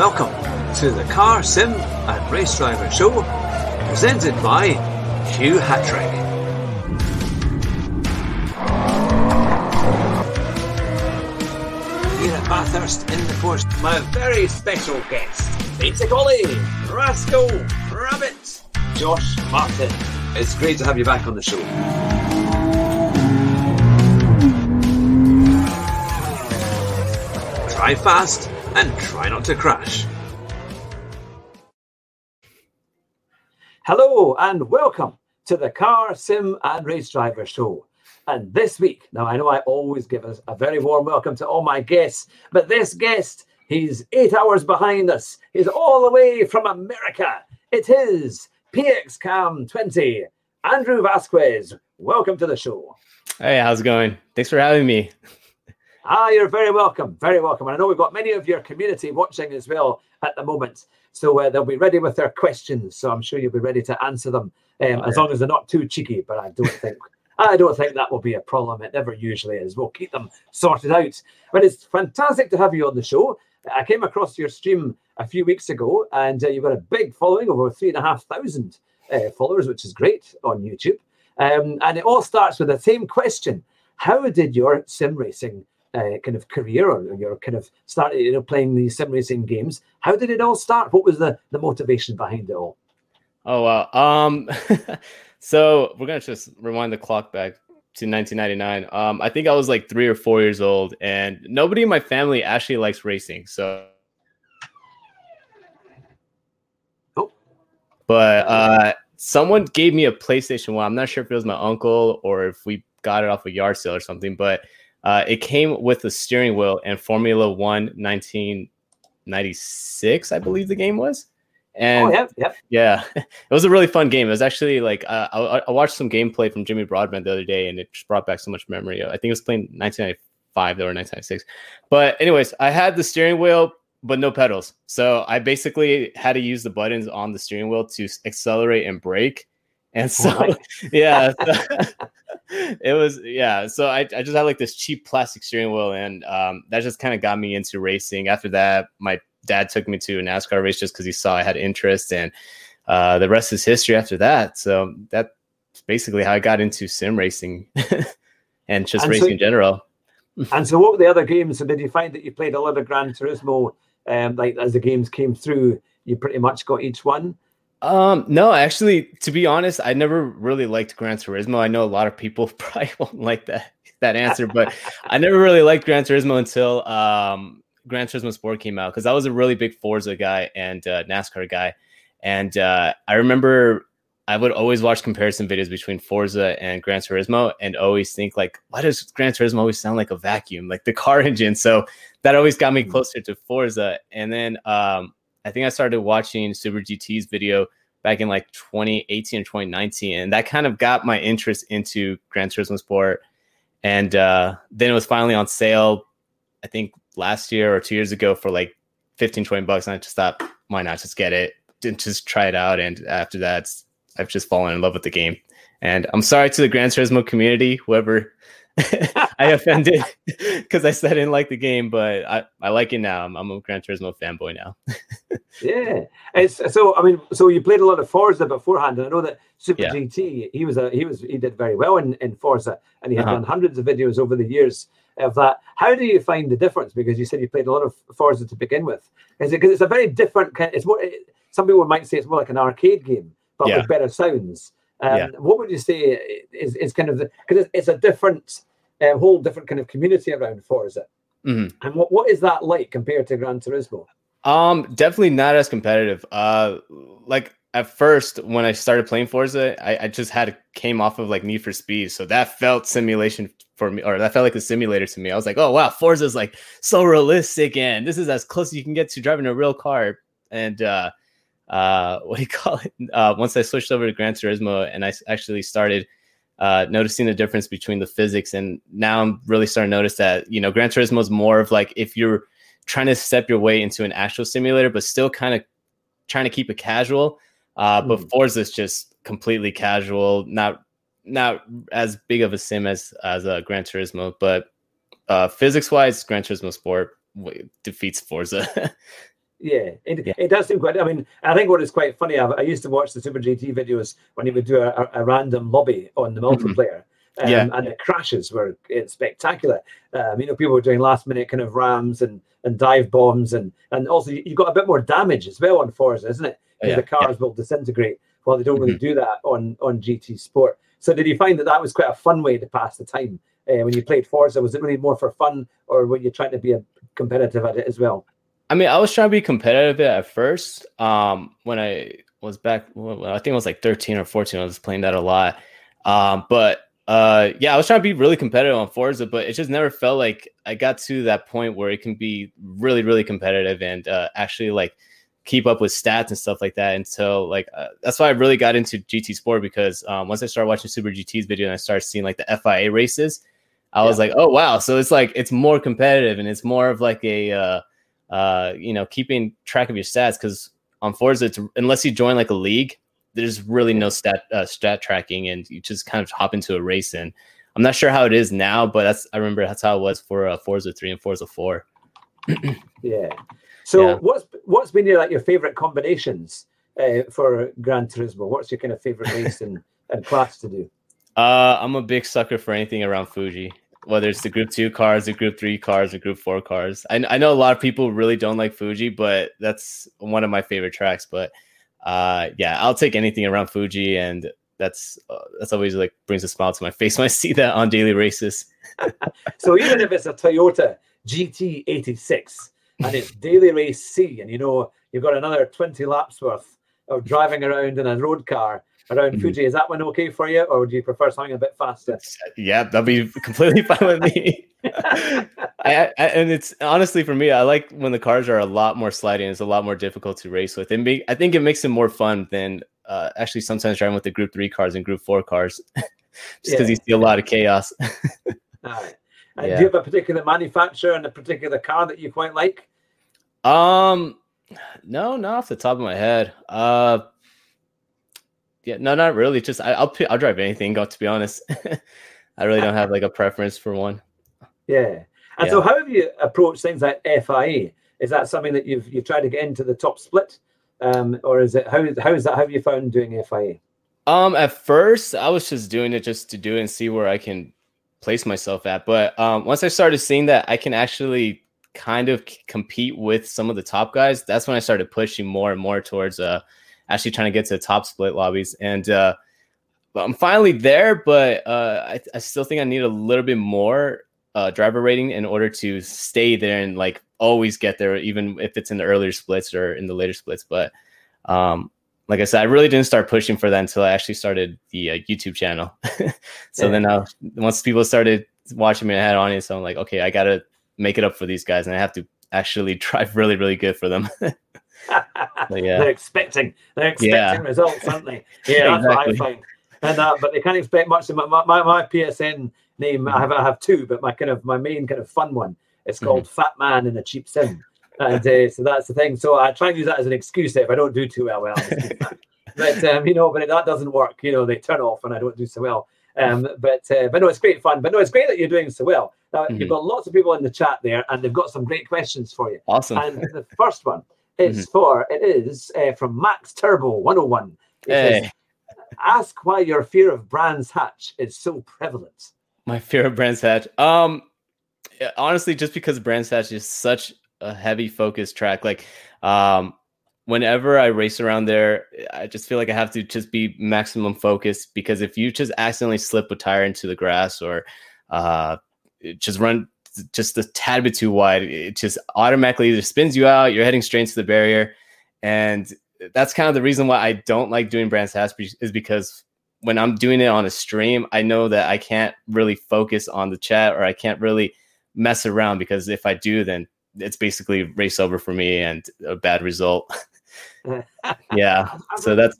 welcome to the Car Sim and Race Driver Show, presented by Hugh Hatrick. Here at Bathurst in the Forest, my very special guest, Basic Ollie, Rascal, Rabbit, Josh Martin. It's great to have you back on the show. Drive fast and try not to crash. Hello and welcome to the Car Sim and Race Driver Show. And this week, now I know I always give us a very warm welcome to all my guests, but this guest, he's eight hours behind us. He's all the way from America. It is PX Cam 20, Andrew Vasquez. Welcome to the show. Hey, how's it going? Thanks for having me. Ah, you're very welcome. Very welcome. And I know we've got many of your community watching as well at the moment. So uh, they'll be ready with their questions. So I'm sure you'll be ready to answer them um, as long as they're not too cheeky. But I don't think I don't think that will be a problem. It never usually is. We'll keep them sorted out. But it's fantastic to have you on the show. I came across your stream a few weeks ago, and uh, you've got a big following, over three and a half thousand uh, followers, which is great on YouTube. Um, and it all starts with the same question: How did your sim racing uh, kind of career or your kind of started you know playing these sim racing games. How did it all start? What was the the motivation behind it all? Oh wow. Um so we're gonna just rewind the clock back to 1999 um i think i was like three or four years old and nobody in my family actually likes racing so oh. But uh someone gave me a playstation 1 i'm not sure if it was my uncle or if we got it off a yard sale or something but uh, it came with a steering wheel and Formula One 1996, I believe the game was. And oh, yep, yep. yeah, it was a really fun game. It was actually like uh, I, I, watched some gameplay from Jimmy Broadbent the other day, and it just brought back so much memory. I think it was playing 1995 or 1996. But anyways, I had the steering wheel, but no pedals. So I basically had to use the buttons on the steering wheel to accelerate and brake. And so, yeah, it was yeah. So I, I just had like this cheap plastic steering wheel, and um, that just kind of got me into racing. After that, my dad took me to a NASCAR race just because he saw I had interest, and uh, the rest is history. After that, so that's basically how I got into sim racing and just and racing so, in general. and so, what were the other games? So, did you find that you played a lot of Gran Turismo? Um, like as the games came through, you pretty much got each one. Um, no, actually, to be honest, I never really liked Gran Turismo. I know a lot of people probably won't like that that answer, but I never really liked Gran Turismo until um Gran Turismo Sport came out because I was a really big Forza guy and uh, NASCAR guy, and uh, I remember I would always watch comparison videos between Forza and Gran Turismo and always think like, why does Gran Turismo always sound like a vacuum, like the car engine? So that always got me hmm. closer to Forza, and then um I think I started watching Super GT's video back in like 2018 or 2019, and that kind of got my interest into Gran Turismo Sport. And uh, then it was finally on sale, I think last year or two years ago for like 15, 20 bucks. And I just thought, why not just get it and just try it out? And after that, I've just fallen in love with the game. And I'm sorry to the Gran Turismo community, whoever I offended because I said I didn't like the game, but I, I like it now. I'm, I'm a Gran Turismo fanboy now. yeah, it's so. I mean, so you played a lot of Forza beforehand, and I know that Super yeah. GT. He was a he was he did very well in, in Forza, and he had uh-huh. done hundreds of videos over the years of that. How do you find the difference? Because you said you played a lot of Forza to begin with. Is it because it's a very different kind? It's more. Some people might say it's more like an arcade game, but yeah. with better sounds. Um, yeah. What would you say is, is kind of the because it's, it's, a different, a whole different kind of community around Forza. Mm-hmm. And what, what is that like compared to Gran Turismo? Um, definitely not as competitive. Uh, like at first when I started playing Forza, I, I just had came off of like Need for Speed, so that felt simulation for me, or that felt like a simulator to me. I was like, oh wow, Forza is like so realistic, and this is as close as you can get to driving a real car. And uh, uh, what do you call it? Uh, once I switched over to Gran Turismo and I actually started uh, noticing the difference between the physics, and now I'm really starting to notice that you know Gran Turismo is more of like if you're trying to step your way into an actual simulator, but still kind of trying to keep it casual. Uh, mm. But Forza is just completely casual, not not as big of a sim as as a Gran Turismo, but uh, physics wise, Gran Turismo Sport defeats Forza. Yeah, it, yeah. it does seem quite. I mean, I think what is quite funny. I, I used to watch the Super GT videos when he would do a, a, random lobby on the mm-hmm. multiplayer. Um, yeah. and the crashes were spectacular. Um, you know, people were doing last minute kind of rams and and dive bombs, and and also you got a bit more damage as well on Forza, isn't it? Because yeah. the cars yeah. will disintegrate. While they don't mm-hmm. really do that on on GT Sport. So did you find that that was quite a fun way to pass the time uh, when you played Forza? Was it really more for fun, or were you trying to be a competitive at it as well? I mean, I was trying to be competitive at first. Um, when I was back, well, I think I was like 13 or 14. I was playing that a lot. Um, but uh, yeah, I was trying to be really competitive on Forza, but it just never felt like I got to that point where it can be really, really competitive and uh, actually like keep up with stats and stuff like that until like uh, that's why I really got into GT Sport because um, once I started watching Super GT's video and I started seeing like the FIA races, I yeah. was like, oh wow, so it's like it's more competitive and it's more of like a uh, you know keeping track of your stats because on Forza, it's unless you join like a league, there's really no stat uh, stat tracking and you just kind of hop into a race and I'm not sure how it is now, but that's I remember that's how it was for uh, Forza three and Forza four. yeah. So yeah. what's what's been your like your favorite combinations uh, for Gran Turismo? What's your kind of favorite race and, and class to do? Uh, I'm a big sucker for anything around Fuji, whether it's the Group Two cars, the Group Three cars, the Group Four cars. I, I know a lot of people really don't like Fuji, but that's one of my favorite tracks. But uh, yeah, I'll take anything around Fuji, and that's uh, that's always like brings a smile to my face when I see that on daily races. so even if it's a Toyota GT86 and it's daily race C, and you know you've got another 20 laps worth of driving around in a road car around mm-hmm. Fuji, is that one okay for you, or would you prefer something a bit faster? Yeah, that'd be completely fine with me. I, I, and it's honestly for me, I like when the cars are a lot more sliding. It's a lot more difficult to race with. And I think it makes it more fun than uh, actually sometimes driving with the Group Three cars and Group Four cars, just because yeah. you see a lot of chaos. All right. Yeah. Do you have a particular manufacturer and a particular car that you quite like? Um, no, not off the top of my head. Uh, yeah, no, not really. Just I, will I'll drive anything. Got to be honest, I really don't have like a preference for one. Yeah. And yeah. so, how have you approached things like FIA? Is that something that you've you've tried to get into the top split, um, or is it how how is that? How have you found doing FIA? Um, at first, I was just doing it just to do it and see where I can place myself at. But um, once I started seeing that I can actually kind of compete with some of the top guys, that's when I started pushing more and more towards uh, actually trying to get to the top split lobbies. And uh, I'm finally there, but uh, I, I still think I need a little bit more uh, driver rating in order to stay there and like always get there, even if it's in the earlier splits or in the later splits. But um, like I said, I really didn't start pushing for that until I actually started the uh, YouTube channel. so yeah. then uh, once people started watching me, I had audience. So I'm like, okay, I gotta make it up for these guys, and I have to actually drive really, really good for them. yeah, they're expecting they're expecting yeah. results, aren't they? Yeah, that's exactly. what I find. And uh, but they can't expect much. My, my, my PSN name, I have I have two, but my kind of my main kind of fun one is mm-hmm. called mm-hmm. Fat Man in a Cheap Sim and uh, so that's the thing. So I try and use that as an excuse if I don't do too well. Well, but um, you know, but that doesn't work. You know, they turn off and I don't do so well. Um, but uh, but no, it's great fun. But no, it's great that you're doing so well. Now mm-hmm. you've got lots of people in the chat there, and they've got some great questions for you. Awesome. And the first one is mm-hmm. for it is uh, from Max Turbo 101. It hey. says, Ask why your fear of Brands Hatch is so prevalent. My fear of Brands Hatch. Um, honestly, just because Brands Hatch is such a heavy focus track. Like, um, whenever I race around there, I just feel like I have to just be maximum focused because if you just accidentally slip a tire into the grass or uh, just run just a tad bit too wide, it just automatically either spins you out, you're heading straight to the barrier. And that's kind of the reason why I don't like doing Brands Hatch is because when I'm doing it on a stream, I know that I can't really focus on the chat or I can't really mess around because if I do, then it's basically race over for me and a bad result. yeah. so that's.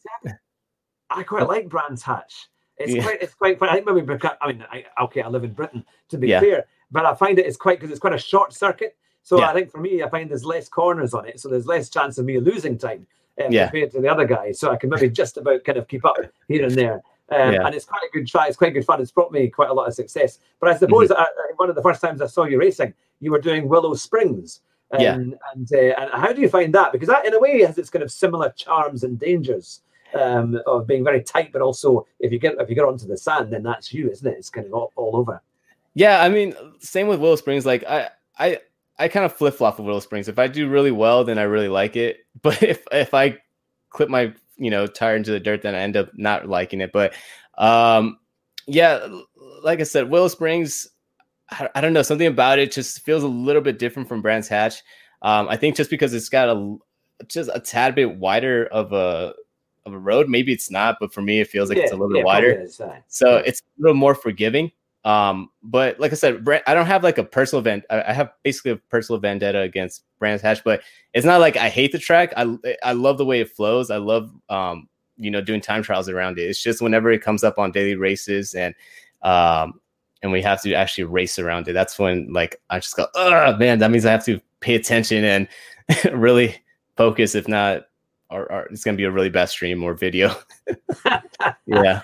I quite oh. like Brands Hatch. It's yeah. quite. It's quite. I think maybe because I mean, I, okay, I live in Britain to be yeah. fair, but I find it's quite because it's quite a short circuit. So yeah. I think for me, I find there's less corners on it, so there's less chance of me losing time um, yeah. compared to the other guys. So I can maybe just about kind of keep up here and there. Um, yeah. And it's quite a good try. It's quite good fun. It's brought me quite a lot of success. But I suppose mm-hmm. I, one of the first times I saw you racing, you were doing Willow Springs, Um, Yeah. And, uh, and how do you find that? Because that, in a way, has its kind of similar charms and dangers um, of being very tight, but also if you get if you get onto the sand, then that's you, isn't it? It's kind of all, all over. Yeah, I mean, same with Willow Springs. Like I, I, I kind of flip flop with Willow Springs. If I do really well, then I really like it. But if if I clip my you know tire into the dirt, then I end up not liking it. But um, yeah, like I said, Willow Springs. I, I don't know something about it just feels a little bit different from Brands Hatch. Um, I think just because it's got a just a tad bit wider of a of a road. Maybe it's not, but for me, it feels like it's a little bit wider. So yeah. it's a little more forgiving. Um, but like I said, I don't have like a personal event. I, I have basically a personal vendetta against Brands Hatch, but it's not like I hate the track. I I love the way it flows. I love um, you know, doing time trials around it. It's just whenever it comes up on daily races and um and we have to actually race around it. That's when like I just go, oh man, that means I have to pay attention and really focus. If not, or, or it's gonna be a really bad stream or video. yeah.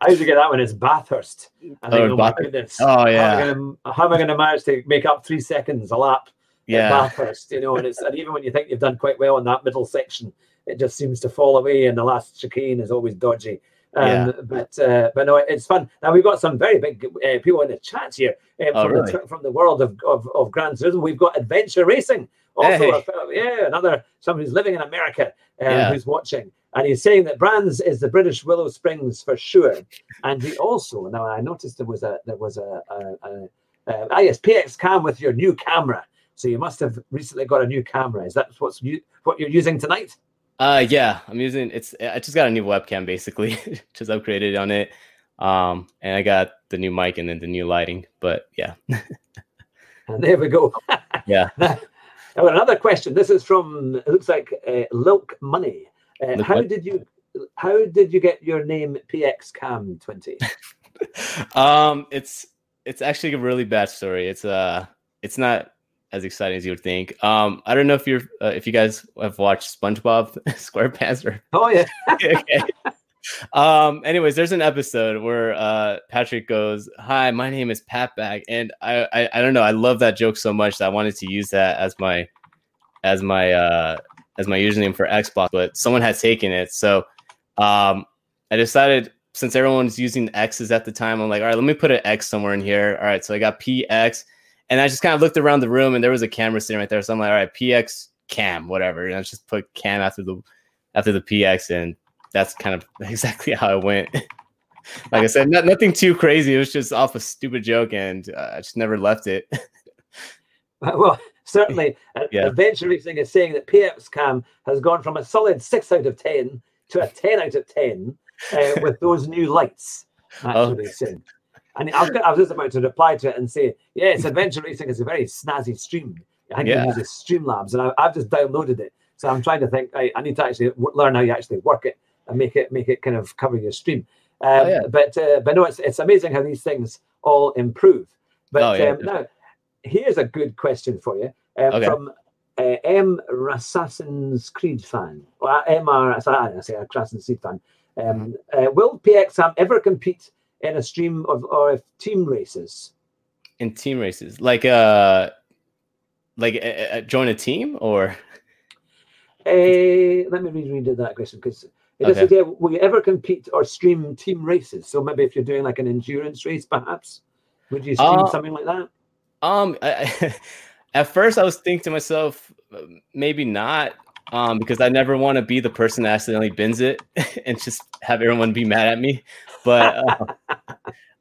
I did you get that one? It's Bathurst. I think, Oh, oh, Bathurst. Oh How am I yeah. How am I going to manage to make up three seconds a lap? Yeah. Bathurst, you know, and it's and even when you think you've done quite well in that middle section, it just seems to fall away, and the last chicane is always dodgy. Um, Yeah. But uh, but no, it's fun. Now we've got some very big uh, people in the chat here uh, Oh, from, really? the, from the world of of, of Gran Turismo. We've got Adventure Racing, also Hey. a fellow- yeah, another someone who's living in America um, Yeah. who's watching, and he's saying that Brands is the British Willow Springs for sure. And he also now I noticed there was a there was a, a, a uh, ah yes PX Cam with your new camera. So you must have recently got a new camera. Is that what's you what you're using tonight? Uh yeah, I'm using it's I just got a new webcam basically. just upgraded on it. Um and I got the new mic and then the new lighting. But yeah. And there we go. Yeah. Now, another question. This is from it looks like uh, Lilk Money. Uh, Look how what? did you how did you get your name PX Cam twenty? um it's it's actually a really bad story. It's uh it's not as exciting as you would think. Um I don't know if you're uh, if you guys have watched SpongeBob SquarePants or Oh yeah, okay. Um, anyways, there's an episode where uh Patrick goes, Hi, my name is Pat Bag, and I, I I don't know, I love that joke so much that I wanted to use that as my as my uh as my username for Xbox, but someone had taken it. So um I decided since everyone's using X's at the time, I'm like, all right, let me put an X somewhere in here. All right, so I got PX, and I just kind of looked around the room and there was a camera sitting right there. So I'm like, all right, PX cam, whatever. And I just put cam after the after the PX, and that's kind of exactly how it went. like I said, not, nothing too crazy. It was just off a stupid joke, and uh, I just never left it. well certainly. uh, Yeah. Adventure Racing is saying that PX Cam has gone from a solid six out of ten to a ten out of ten uh, with those new lights. That's Oh. What he's saying. And I was, I was just about to reply to it and say, yes, Adventure Racing is a very snazzy stream. I think Yeah. it uses Streamlabs, and I, I've just downloaded it. So I'm trying to think. I, I need to actually w- learn how you actually work it and make it make it kind of cover your stream. Um, Oh, yeah. But uh, but no, it's it's amazing how these things all improve. But Oh, yeah, um, now, here's a good question for you um, Okay. from uh, M. Assassin's Creed fan. Well, MR, I say Assassin's Creed fan. Um, uh, will PXM ever compete in a stream of or if team races? in team races, like uh, like uh, uh, join a team or Uh, let me reread that question because it Okay. yeah, will you ever compete or stream team races? So maybe if you're doing like an endurance race, perhaps, would you stream Uh, something like that? Um, I, at first I was thinking to myself, uh, maybe not, um, because I never want to be the person that accidentally bins it and just have everyone be mad at me. But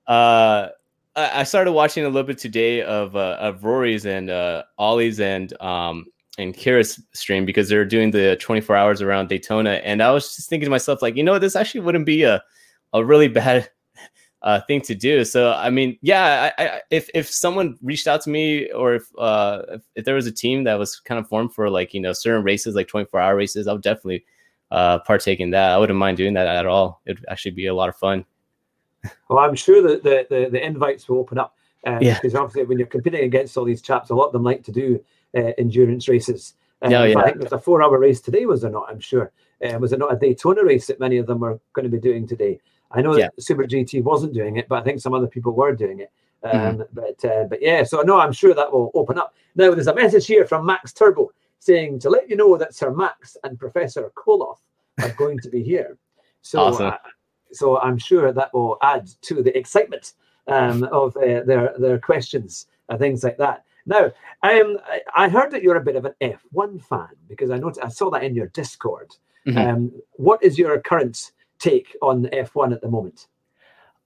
uh, uh, I started watching a little bit today of uh, of Rory's and uh, Ollie's and um and Kira's stream because they're doing the 24 hours around Daytona, and I was just thinking to myself, like, you know, this actually wouldn't be a a really bad uh, thing to do. So I mean, yeah, I, I, if if someone reached out to me or if, uh, if if there was a team that was kind of formed for like you know certain races, like 24 hour races, I would definitely uh, partake in that. I wouldn't mind doing that at all. It'd actually be a lot of fun. Well, I'm sure that the, the, the invites will open up. Um, Yeah. Because obviously, when you're competing against all these chaps, a lot of them like to do uh, endurance races. Um, Yeah, I think there's a four hour race today, was there not? I'm sure. Uh, was it not a Daytona race that many of them were going to be doing today? I know Yeah. that Super GT wasn't doing it, but I think some other people were doing it. Um, mm-hmm. But uh, but yeah, so no, I'm sure that will open up. Now there's a message here from Max Turbo saying to let you know that Sir Max and Professor Koloth are going to be here. So awesome. uh, so I'm sure that will add to the excitement um, of uh, their their questions and things like that. Now, um, I heard that you're a bit of an F1 fan because I noticed I saw that in your Discord. Mm-hmm. Um, what is your current take on F1 at the moment?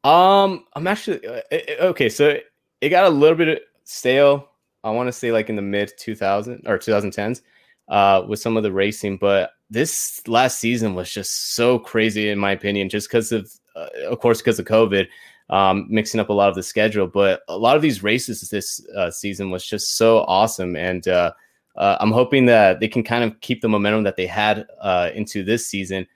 Um, I'm actually uh, okay. So it got a little bit stale. I want to say like in the mid 2000 or 2010s uh, with some of the racing, but this last season was just so crazy in my opinion, just because of, uh, of course, because of COVID, um, mixing up a lot of the schedule. But a lot of these races this uh, season was just so awesome, and uh, uh, I'm hoping that they can kind of keep the momentum that they had uh, into this season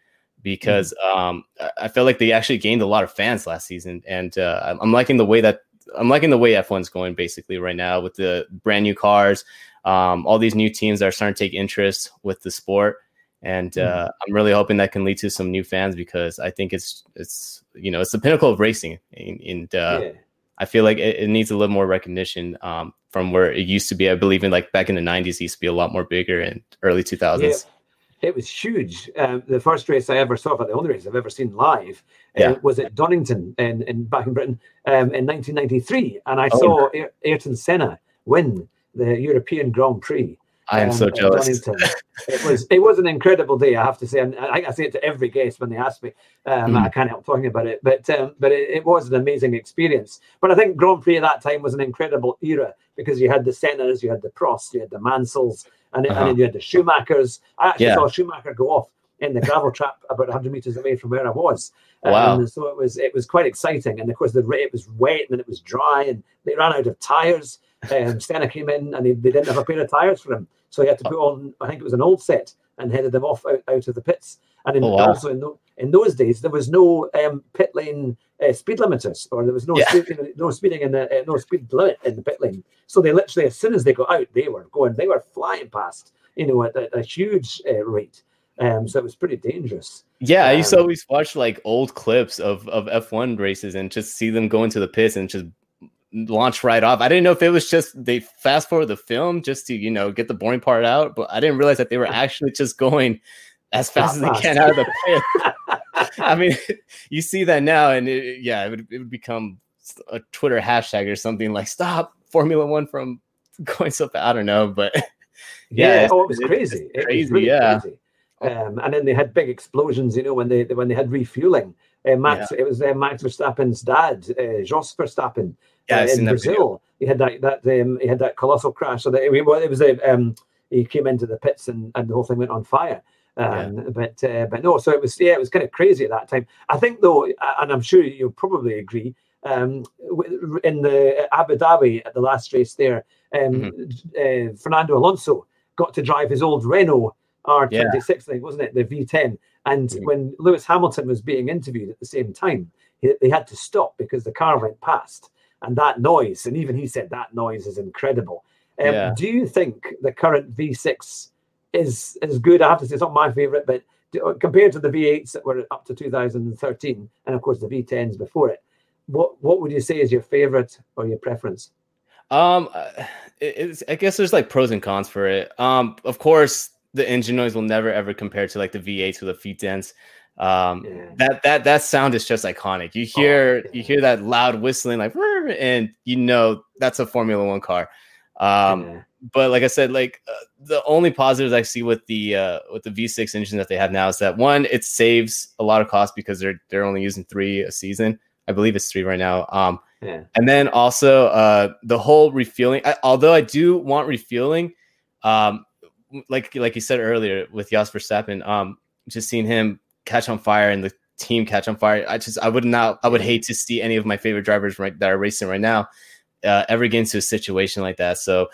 because mm-hmm. um, I felt like they actually gained a lot of fans last season, and uh, I'm liking the way that I'm liking the way F1's going basically right now with the brand new cars, um, all these new teams that are starting to take interest with the sport, and mm-hmm. uh, I'm really hoping that can lead to some new fans because I think it's it's you know it's the pinnacle of racing, and, and uh, yeah. I feel like it, it, needs a little more recognition um, from where it used to be. I believe in like back in the '90s, it used to be a lot more bigger in early 2000s. Yeah it was huge. Um, the first race I ever saw, but the only race I've ever seen live, uh, yeah. uh, was at Donington in, in back in Britain um, in 1993, and I oh, saw Ayrton, Ayrton Senna win the European Grand Prix. I am um, so jealous. it was it was an incredible day, I have to say, and I, I say it to every guest when they ask me. Um, mm. I can't help talking about it, but um, but it, it, was an amazing experience. But I think Grand Prix at that time was an incredible era because you had the Sennas, you had the Prosts, you had the Mansells, and, uh-huh. and then you had the Schumachers. I actually yeah. saw Schumacher go off in the gravel trap about 100 meters away from where I was. Wow! Um, so it was it was quite exciting, and of course the it was wet and then it was dry, and they ran out of tires. Um, Senna came in and they, they didn't have a pair of tires for him, so he had to put on I think it was an old set and headed them off out, out of the pits. And in, oh, wow. also in, the, in those days there was no um, pit lane uh, speed limiters, or there was no yeah. speeding, no speeding in the uh, no speed limit in the pit lane. So they literally, as soon as they got out, they were going, they were flying past, you know, at, a huge uh, rate. Um, so it was pretty dangerous. Yeah, um, I used to um, always watch like old clips of of F1 races and just see them go into the pits and just launch right off. I didn't know if it was just they fast forward the film just to you know get the boring part out, but I didn't realize that they were actually just going as fast as they can out of the pit. I mean, you see that now, and it, yeah, it would, it would become a Twitter hashtag or something like "Stop Formula One from going so fast." I don't know, but yeah, yeah oh, it was crazy. It crazy, was really yeah. Crazy. Um, and then they had big explosions, you know, when they when they had refueling. Uh, Max, yeah. it was uh, Max Verstappen's dad, uh, Jos Verstappen, yeah, uh, in Brazil. He had that that um, he had that colossal crash. So that it, it was a um, he came into the pits and, and the whole thing went on fire. Um, yeah. But uh, but no, so it was yeah, it was kind of crazy at that time. I think though, and I'm sure you'll probably agree. Um, in the Abu Dhabi at the last race there, um, mm-hmm. uh, Fernando Alonso got to drive his old Renault R26, yeah. I think, wasn't it, the V10? And mm-hmm. when Lewis Hamilton was being interviewed at the same time, he, they had to stop because the car went past, and that noise, and even he said that noise is incredible. Um, yeah. Do you think the current V6 is is good. I have to say it's not my favorite, but uh, compared to the V8s that were up to 2013, and of course the V10s before it, what what would you say is your favorite or your preference? Um, it's I guess there's like pros and cons for it. Um, of course the engine noise will never ever compare to like the V8s or the V10s. Um, yeah. that that that sound is just iconic. You hear oh, yeah. you hear that loud whistling like, and you know that's a Formula One car. Um, yeah but like I said, like uh, the only positives I see with the uh, with the V6 engine that they have now is that one, it saves a lot of cost because they're they're only using three a season. I believe it's three right now. Um, and then also uh, the whole refueling. I, although I do want refueling, um, like like you said earlier with Jos Verstappen, um, just seeing him catch on fire and the team catch on fire. I just I would not I would hate to see any of my favorite drivers right that are racing right now uh, ever get into a situation like that. So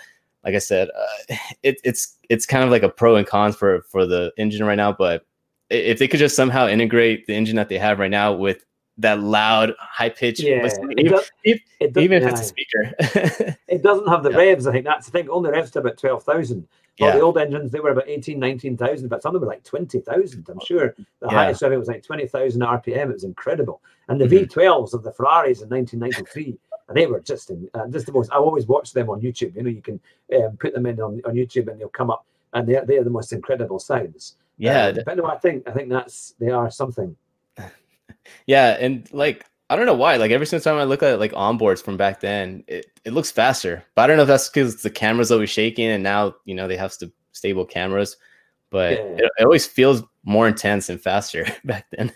like I said, uh, it, it's it's kind of like a pro and cons for for the engine right now. But if they could just somehow integrate the engine that they have right now with that loud, high pitch, yeah, even, even, even if it's a speaker, it doesn't have the yeah. revs. I think that's the thing. Only revs to about twelve thousand. Yeah. the old engines, they were about 18, 19,000, but some of them were like 20,000. I'm sure the yeah. highest rev was like 20,000 RPM. It was incredible. And the mm-hmm. V12s of the Ferraris in 1993 and they were just in uh, just the most. I always watch them on YouTube. You know, you can um, put them in on, on YouTube and they'll come up, and they're they're the most incredible sounds. Yeah, Um, but no, I think I think that's they are something. Yeah, and like I don't know why. Like every single time I look at like onboards from back then, it, it looks faster. But I don't know if that's because the camera's always shaking, and now you know they have st- stable cameras. But Yeah. it, it always feels more intense and faster back then.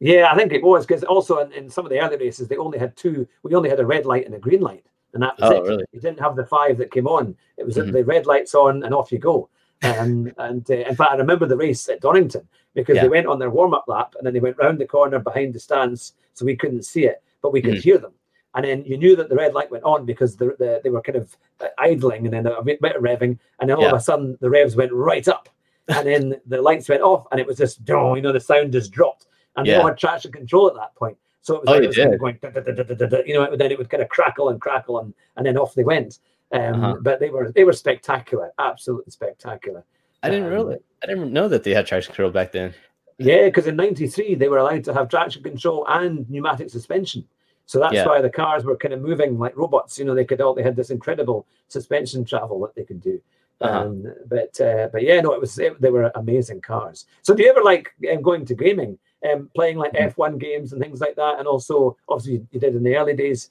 Yeah, I think it was because also in, in some of the early races they only had two. We only had a red light and a green light, and that was Oh, it. really? You didn't have the five that came on. It was Mhm. the red lights on and off you go. Um, and uh, in fact, I remember the race at Donington because Yeah. they went on their warm up lap and then they went round the corner behind the stands, so we couldn't see it, but we could Mhm. hear them. And then you knew that the red light went on because the, the, they were kind of uh, idling and then a bit, bit revving, and then all of a sudden the revs went right up, and then the lights went off, and it was just, you know, the sound just dropped and Yeah. had traction control at that point. So it was Oh, like it was kind of going, da, da, da, you know, then it would kind of crackle and crackle, and, and then off they went. Um, Uh-huh. But they were they were spectacular, absolutely spectacular. I didn't Um, really, I didn't know that they had traction control back then. Yeah, because in '93 they were allowed to have traction control and pneumatic suspension. So that's Yeah. why the cars were kind of moving like robots. You know, they could all they had this incredible suspension travel that they could do. Uh-huh. Um, but uh, but yeah, no, it was it, they were amazing cars. So do you ever like um, going to gaming, um, playing like Mhm. F1 games and things like that? And also, obviously, you, you did in the early days,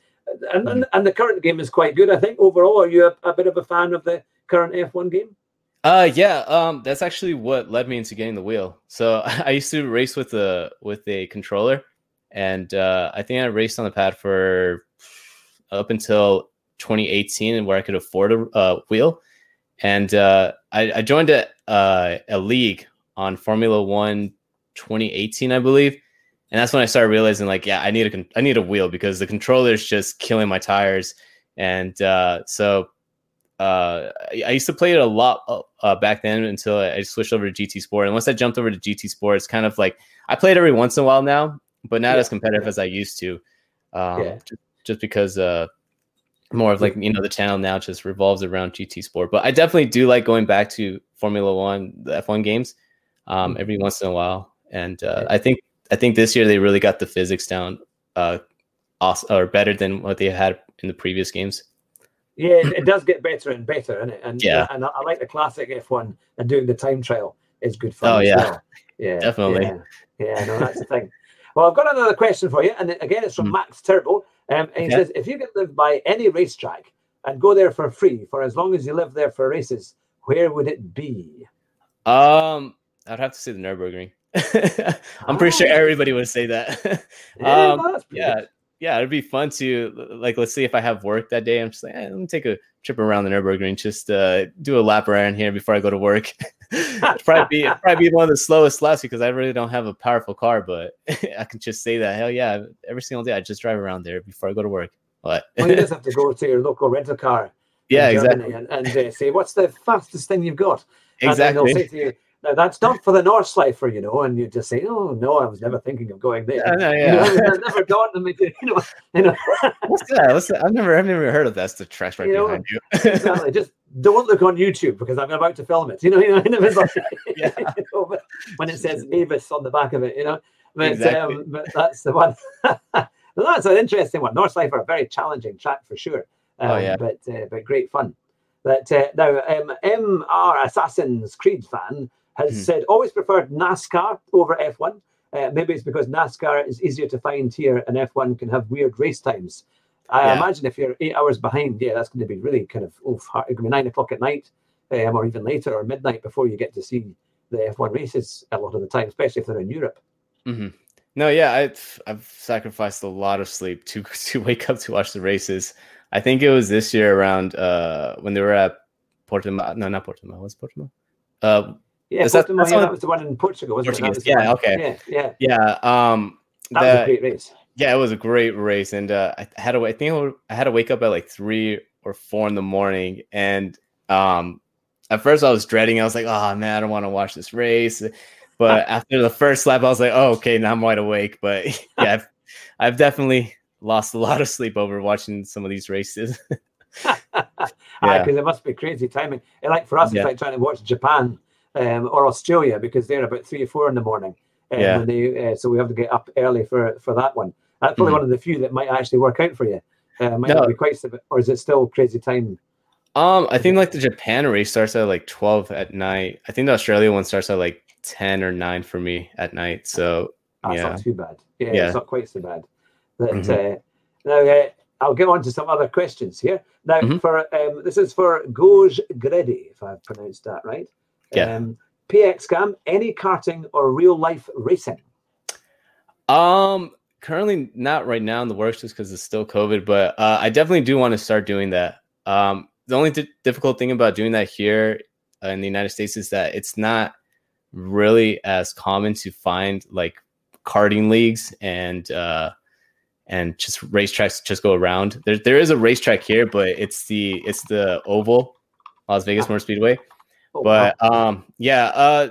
and, and and the current game is quite good. I think overall, are you a, a bit of a fan of the current F1 game? Uh yeah, um that's actually what led me into getting the wheel. So I used to race with a with a controller and uh I think I raced on the pad for up until 2018 and where I could afford a uh, wheel. And uh I, I joined a uh, a league on Formula 1 2018 I believe. And that's when I started realizing like yeah, I need a con- I need a wheel because the controller is just killing my tires. And uh so uh, I, I used to play it a lot uh, uh, back then until I, I switched over to GT Sport. And once I jumped over to GT Sport, it's kind of like I play it every once in a while now, but not Yeah, as competitive as I used to. Um, Yeah. just, just because uh, more of like you know the channel now just revolves around GT Sport. But I definitely do like going back to Formula One, the F1 games, um, Mhm. every once in a while. And uh. I think I think this year they really got the physics down, uh, awesome, or better than what they had in the previous games. Yeah, it, does get better and better, and and Yeah. and I, I like the classic F1 and doing the time trial is good fun. Oh, yeah. well. yeah, Definitely. Yeah, yeah, no, that's the thing. Well, I've got another question for you, and again, it's from Mm. Max Turbo, um, and he Okay. says, if you could live by any racetrack and go there for free for as long as you live there for races, where would it be? Um, I'd have to say the Nurburgring. I'm pretty sure Ah. everybody would say that. Yeah, um, yeah, yeah, it'd be fun to like. Let's see if I have work that day. I'm just like, eh, let me take a trip around the Nurburgring, just uh, do a lap around here before I go to work. It'd probably be probably be one of the slowest laps because I really don't have a powerful car, but I can just say that. Hell yeah, every single day I just drive around there before I go to work. But Well, you just have to go to your local rental car yeah, exactly, and, and uh, say, what's the fastest thing you've got? And then they'll exactly. Say to you, now that's not for the Nordschleife, you know, and you just say, oh no, I was never thinking of going there. Yeah, no, You know, yeah. it never dawned on me, to, you know, you know, What's that? What's that? I've never, I've never heard of that. That's the trash right You know, behind you. exactly. Just don't look on YouTube because I'm about to film it. You know, you know, it like, Yeah. you know, when it says Avis on the back of it, you know, but, Exactly. um, but that's the one. well, that's an interesting one. Nordschleife, a very challenging track for sure. Um, Oh, yeah. but uh, but great fun. But uh, now, um, MR Assassin's Creed fan has Hmm. said always preferred NASCAR over F1. Uh, maybe it's because NASCAR is easier to find here, and F1 can have weird race times. I Yeah. imagine if you're eight hours behind, yeah, that's going to be really kind of oof, hard. It could be nine o'clock at night, um, or even later, or midnight before you get to see the F1 races a lot of the time, especially if they're in Europe. hmm No, yeah, I've I've sacrificed a lot of sleep to to wake up to watch the races. I think it was this year around uh when they were at Portimao. No, not Portimao. What's Portimao? Uh, Yeah, Is that- Portimao, yeah, that was the one in Portugal, wasn't it? Portuguese, was yeah, one. okay. Yeah, yeah, yeah. Um, that was a great race. yeah, it was a great race, and uh, I had to. I think I had to wake up at like three or four in the morning, and um, at first I was dreading. I was like, "Oh man, I don't want to watch this race." But after the first lap, I was like, "Oh, okay, now I'm wide awake." But yeah, I've, I've definitely lost a lot of sleep over watching some of these races. because Yeah. it must be crazy timing. And like for us, Yeah. it's like trying to watch Japan um, or Australia because they're about three or four in the morning. Um, Yeah. when they, uh, so we have to get up early for for that one. That's probably Mhm. one of the few that might actually work out for you. Uh, might no. be quite, or is it still crazy time? Um, I think like the Japan race starts at like twelve at night. I think the Australia one starts at like ten or nine for me at night. So that's yeah. not too bad. Yeah, yeah, it's not quite so bad. But mm-hmm. uh, now uh, I'll get on to some other questions here. Now, mm-hmm. for um, this is for Goj Gredi, if I've pronounced that right. Yeah. Um, PX Cam, any karting or real life racing? Um, currently not right now in the works just because it's still COVID, but uh, I definitely do want to start doing that. Um, the only d- difficult thing about doing that here uh, in the United States is that it's not really as common to find like karting leagues and uh, and just racetracks just go around. There there is a racetrack here, but it's the it's the oval, Las Vegas Motor Speedway. Oh, but um, yeah, uh,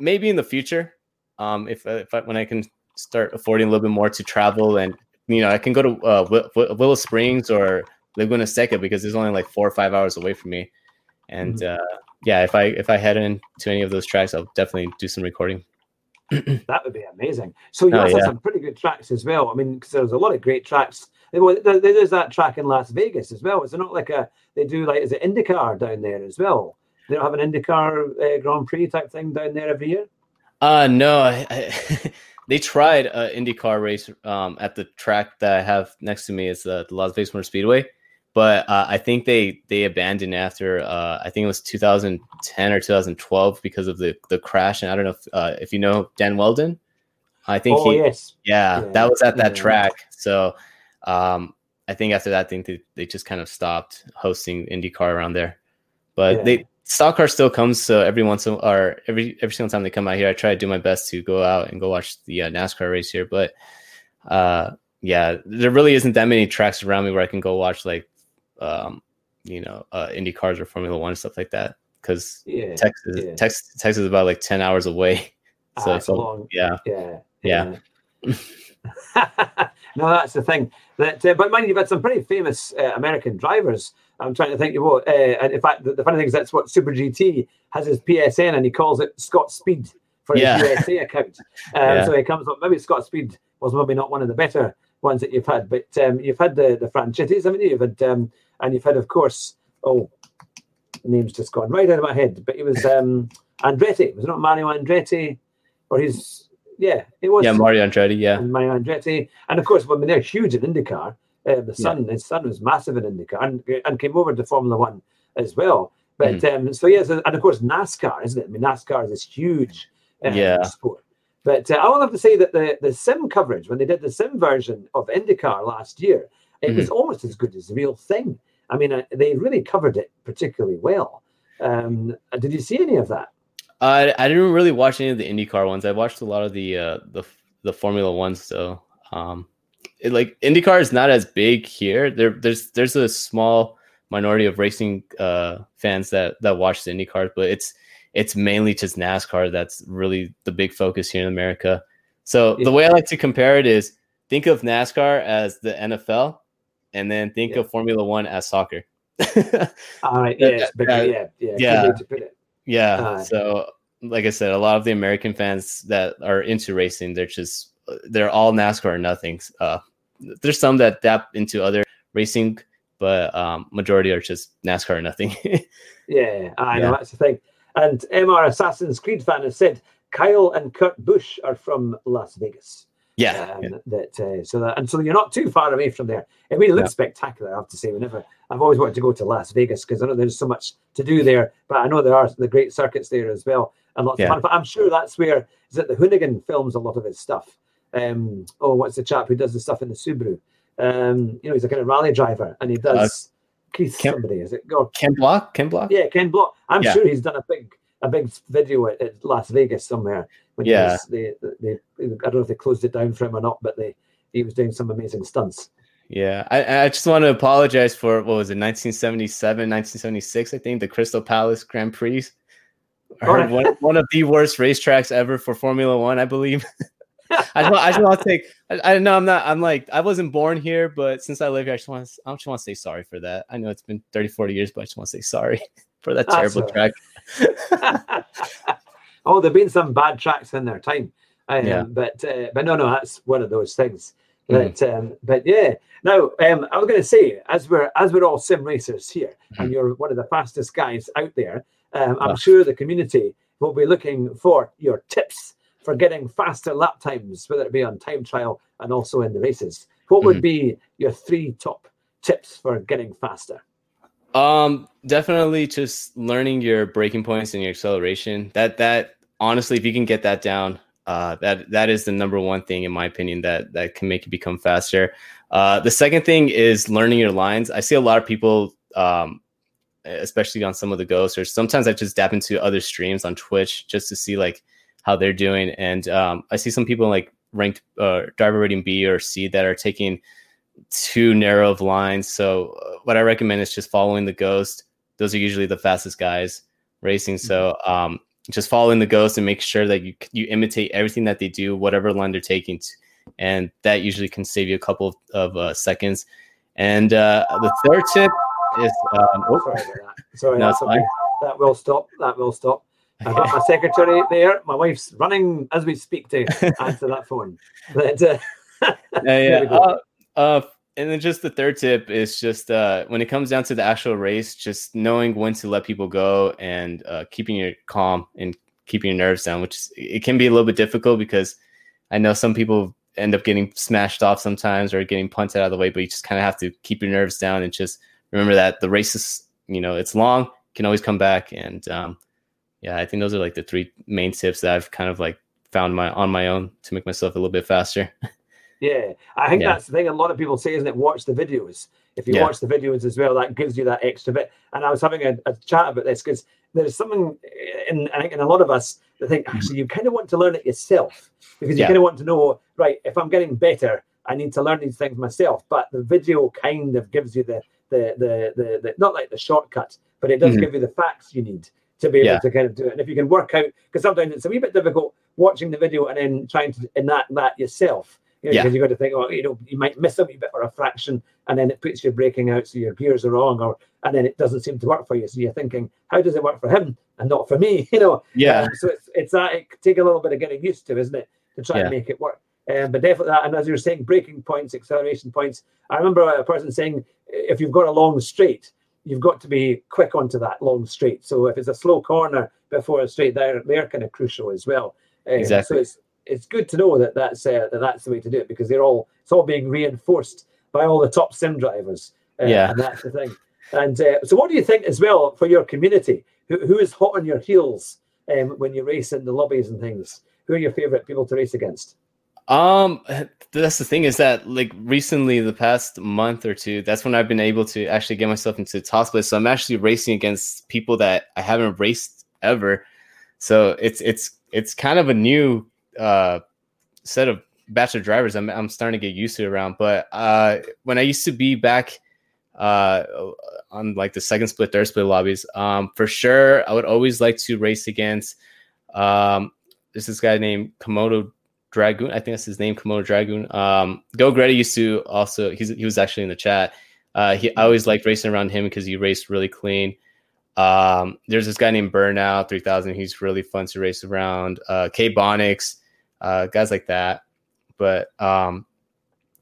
maybe in the future, um, if if I, when I can start affording a little bit more to travel and you know I can go to uh, Willow Springs or Laguna Seca because it's only like four or five hours away from me, and mm-hmm. uh, yeah, if I if I head into any of those tracks, I'll definitely do some recording. that would be amazing. So you oh, also yeah. some pretty good tracks as well. I mean, because there's a lot of great tracks. There's that track in Las Vegas as well. Is it not like a they do like is it IndyCar down there as well? They don't have an IndyCar uh, Grand Prix type thing down there every year. Uh no, I, I, they tried an IndyCar race um, at the track that I have next to me. It's uh, the Las Vegas Motor Speedway but uh, I think they they abandoned after uh, I think it was 2010 or 2012 because of the the crash. And I don't know if uh, if you know Dan Wheldon. I think oh, he yes. yeah, yeah, that was at that yeah. track. So um, I think after that, I think they, they just kind of stopped hosting IndyCar around there. But yeah. they stock car still comes. So every once in, or every every single time they come out here, I try to do my best to go out and go watch the uh, NASCAR race here. But uh, yeah, there really isn't that many tracks around me where I can go watch like um, you know, uh, Indy cars or Formula One stuff like that. Because yeah, Texas, yeah. Texas, Texas is about like ten hours away. So, ah, so long. yeah, yeah, yeah. yeah. no, that's the thing. That, uh, but mind you've had some pretty famous uh, American drivers. I'm trying to think of what. Uh, and in fact, the, the, funny thing is that's what Super GT has his PSN, and he calls it Scott Speed for his yeah. USA account. Um, yeah. So he comes up. Maybe Scott Speed was maybe not one of the better ones that you've had, but um, you've had the the Franchittis, haven't you? You've had um, and you've had, of course, oh, the name's just gone right out of my head, but it was um, Andretti. Was it not Mario Andretti? Or his, yeah, it was. Yeah, Mario Andretti, yeah. And Mario Andretti. And of course, I mean, they're huge in IndyCar. Uh, the son, yeah. his son was massive in IndyCar and, and came over to Formula One as well. But mm-hmm. um, so, yes, and of course, NASCAR, isn't it? I mean, NASCAR is this huge um, yeah. sport. But uh, I will have to say that the, the sim coverage, when they did the sim version of IndyCar last year, it mm-hmm. was almost as good as the real thing. I mean, uh, they really covered it particularly well. Um, did you see any of that? I I didn't really watch any of the IndyCar ones. I watched a lot of the uh, the the Formula ones though. Um, it, like IndyCar is not as big here. There there's there's a small minority of racing uh, fans that that watch the IndyCars, but it's it's mainly just NASCAR that's really the big focus here in America. So yeah. the way I like to compare it is think of NASCAR as the NFL and then think yeah. of Formula One as soccer. All right. Yes. yeah. Yeah. Yeah. Yeah. Uh, so, like I said, a lot of the American fans that are into racing, they're just they're all NASCAR or nothing. Uh, there's some that tap into other racing, but um, majority are just NASCAR or nothing. yeah, I know that's the thing. And MR Assassin's Creed fan has said Kyle and Kurt Busch are from Las Vegas. Yeah, um, yeah. that uh, so that and so you're not too far away from there. It looks yeah. spectacular. I have to say, whenever I've always wanted to go to Las Vegas because I know there's so much to do there, but I know there are the great circuits there as well and lots yeah. of fun. But I'm sure that's where is it the Hoonigan films a lot of his stuff. Um, oh, what's the chap who does the stuff in the Subaru? Um, you know, he's a kind of rally driver and he does uh, Keith Ken, somebody. Is it God? Ken Block? Ken Block? Yeah, Ken Block. I'm sure he's done a big a big video at, at Las Vegas somewhere. When yeah, was, they, they, I don't know if they closed it down for him or not, but they he was doing some amazing stunts. Yeah, I, I just want to apologize for what was it, 1977, 1976, I think, the Crystal Palace Grand Prix. Right. One, one of the worst racetracks ever for Formula One, I believe. I just, want, I just want to take. I, I know I'm not. I'm like I wasn't born here, but since I live here, I just want. To, I just want to say sorry for that. I know it's been 30, 40 years, but I just want to say sorry for that terrible track. oh, there've been some bad tracks in their time, um, yeah. but uh, but no, no, that's one of those things. But um, but yeah. Now um, I was going to say, as we're as we're all sim racers here, mm-hmm. and you're one of the fastest guys out there, um, I'm sure the community will be looking for your tips for getting faster lap times, whether it be on time trial and also in the races. What would mm-hmm. be your three top tips for getting faster? Um, definitely just learning your braking points and your acceleration. That that honestly, if you can get that down, uh, that that is the number one thing in my opinion that that can make you become faster. Uh, the second thing is learning your lines. I see a lot of people, um, especially on some of the ghosts, or sometimes I just dap into other streams on Twitch just to see like how they're doing, and um, I see some people like ranked uh, driver rating B or C that are taking too narrow of lines. So uh, what I recommend is just following the ghost. Those are usually the fastest guys racing. So mm-hmm. um, just following the ghost and make sure that you you imitate everything that they do, whatever line they're taking, and that usually can save you a couple of, of uh, seconds. And uh, the third tip is um, oh, sorry, that. sorry no, that will stop. That will stop. I've got my secretary there. My wife's running as we speak to answer that phone. But, uh, yeah, yeah. Uh, uh, and then just the third tip is just uh, when it comes down to the actual race, just knowing when to let people go and uh, keeping your calm and keeping your nerves down, which it can be a little bit difficult because I know some people end up getting smashed off sometimes or getting punted out of the way, but you just kind of have to keep your nerves down and just remember that the race is, you know, it's long, can always come back. And um, yeah, I think those are like the three main tips that I've kind of like found my on my own to make myself a little bit faster. Yeah, I think yeah. that's the thing. A lot of people say, isn't it? Watch the videos. If you yeah. watch the videos as well, that gives you that extra bit. And I was having a, a chat about this because there's something in, I think in a lot of us that think actually you kind of want to learn it yourself because you yeah. kind of want to know, right? If I'm getting better, I need to learn these things myself. But the video kind of gives you the the the the, the not like the shortcut, but it does mm-hmm. give you the facts you need to be able yeah. to kind of do it. And if you can work out, because sometimes it's a wee bit difficult watching the video and then trying to enact that yourself. You know, yeah. Because you've got to think, oh, you know, you might miss a wee bit or a fraction, and then it puts you breaking out, so your gears are wrong, or and then it doesn't seem to work for you. So you're thinking, how does it work for him and not for me? You know. Yeah. Um, so it's it's that it take a little bit of getting used to, isn't it, to try yeah. and make it work. Um, but definitely that, and as you were saying, braking points, acceleration points. I remember a person saying, if you've got a long straight, you've got to be quick onto that long straight. So if it's a slow corner before a straight, they're they're kind of crucial as well. Um, exactly. So it's it's good to know that that's uh, that that's the way to do it because they're all it's all being reinforced by all the top sim drivers. Uh, yeah, and that's the thing. And uh, so, what do you think as well for your community? Who, who is hot on your heels um, when you race in the lobbies and things? Who are your favorite people to race against? Um, that's the thing is that like recently, the past month or two, that's when I've been able to actually get myself into top split. So I'm actually racing against people that I haven't raced ever. So it's it's it's kind of a new uh, set of batch of drivers I'm, I'm starting to get used to around. But uh, when I used to be back uh, on like the second split, third split lobbies, um, for sure, I would always like to race against um, this this guy named Komodo Dragoon. I think that's his name, Komodo Dragoon. Um, Go Greta used to also, he's, he was actually in the chat. Uh, he, I always liked racing around him because he raced really clean. Um, there's this guy named Burnout 3000. He's really fun to race around. Uh, K Bonix uh, guys like that. But um,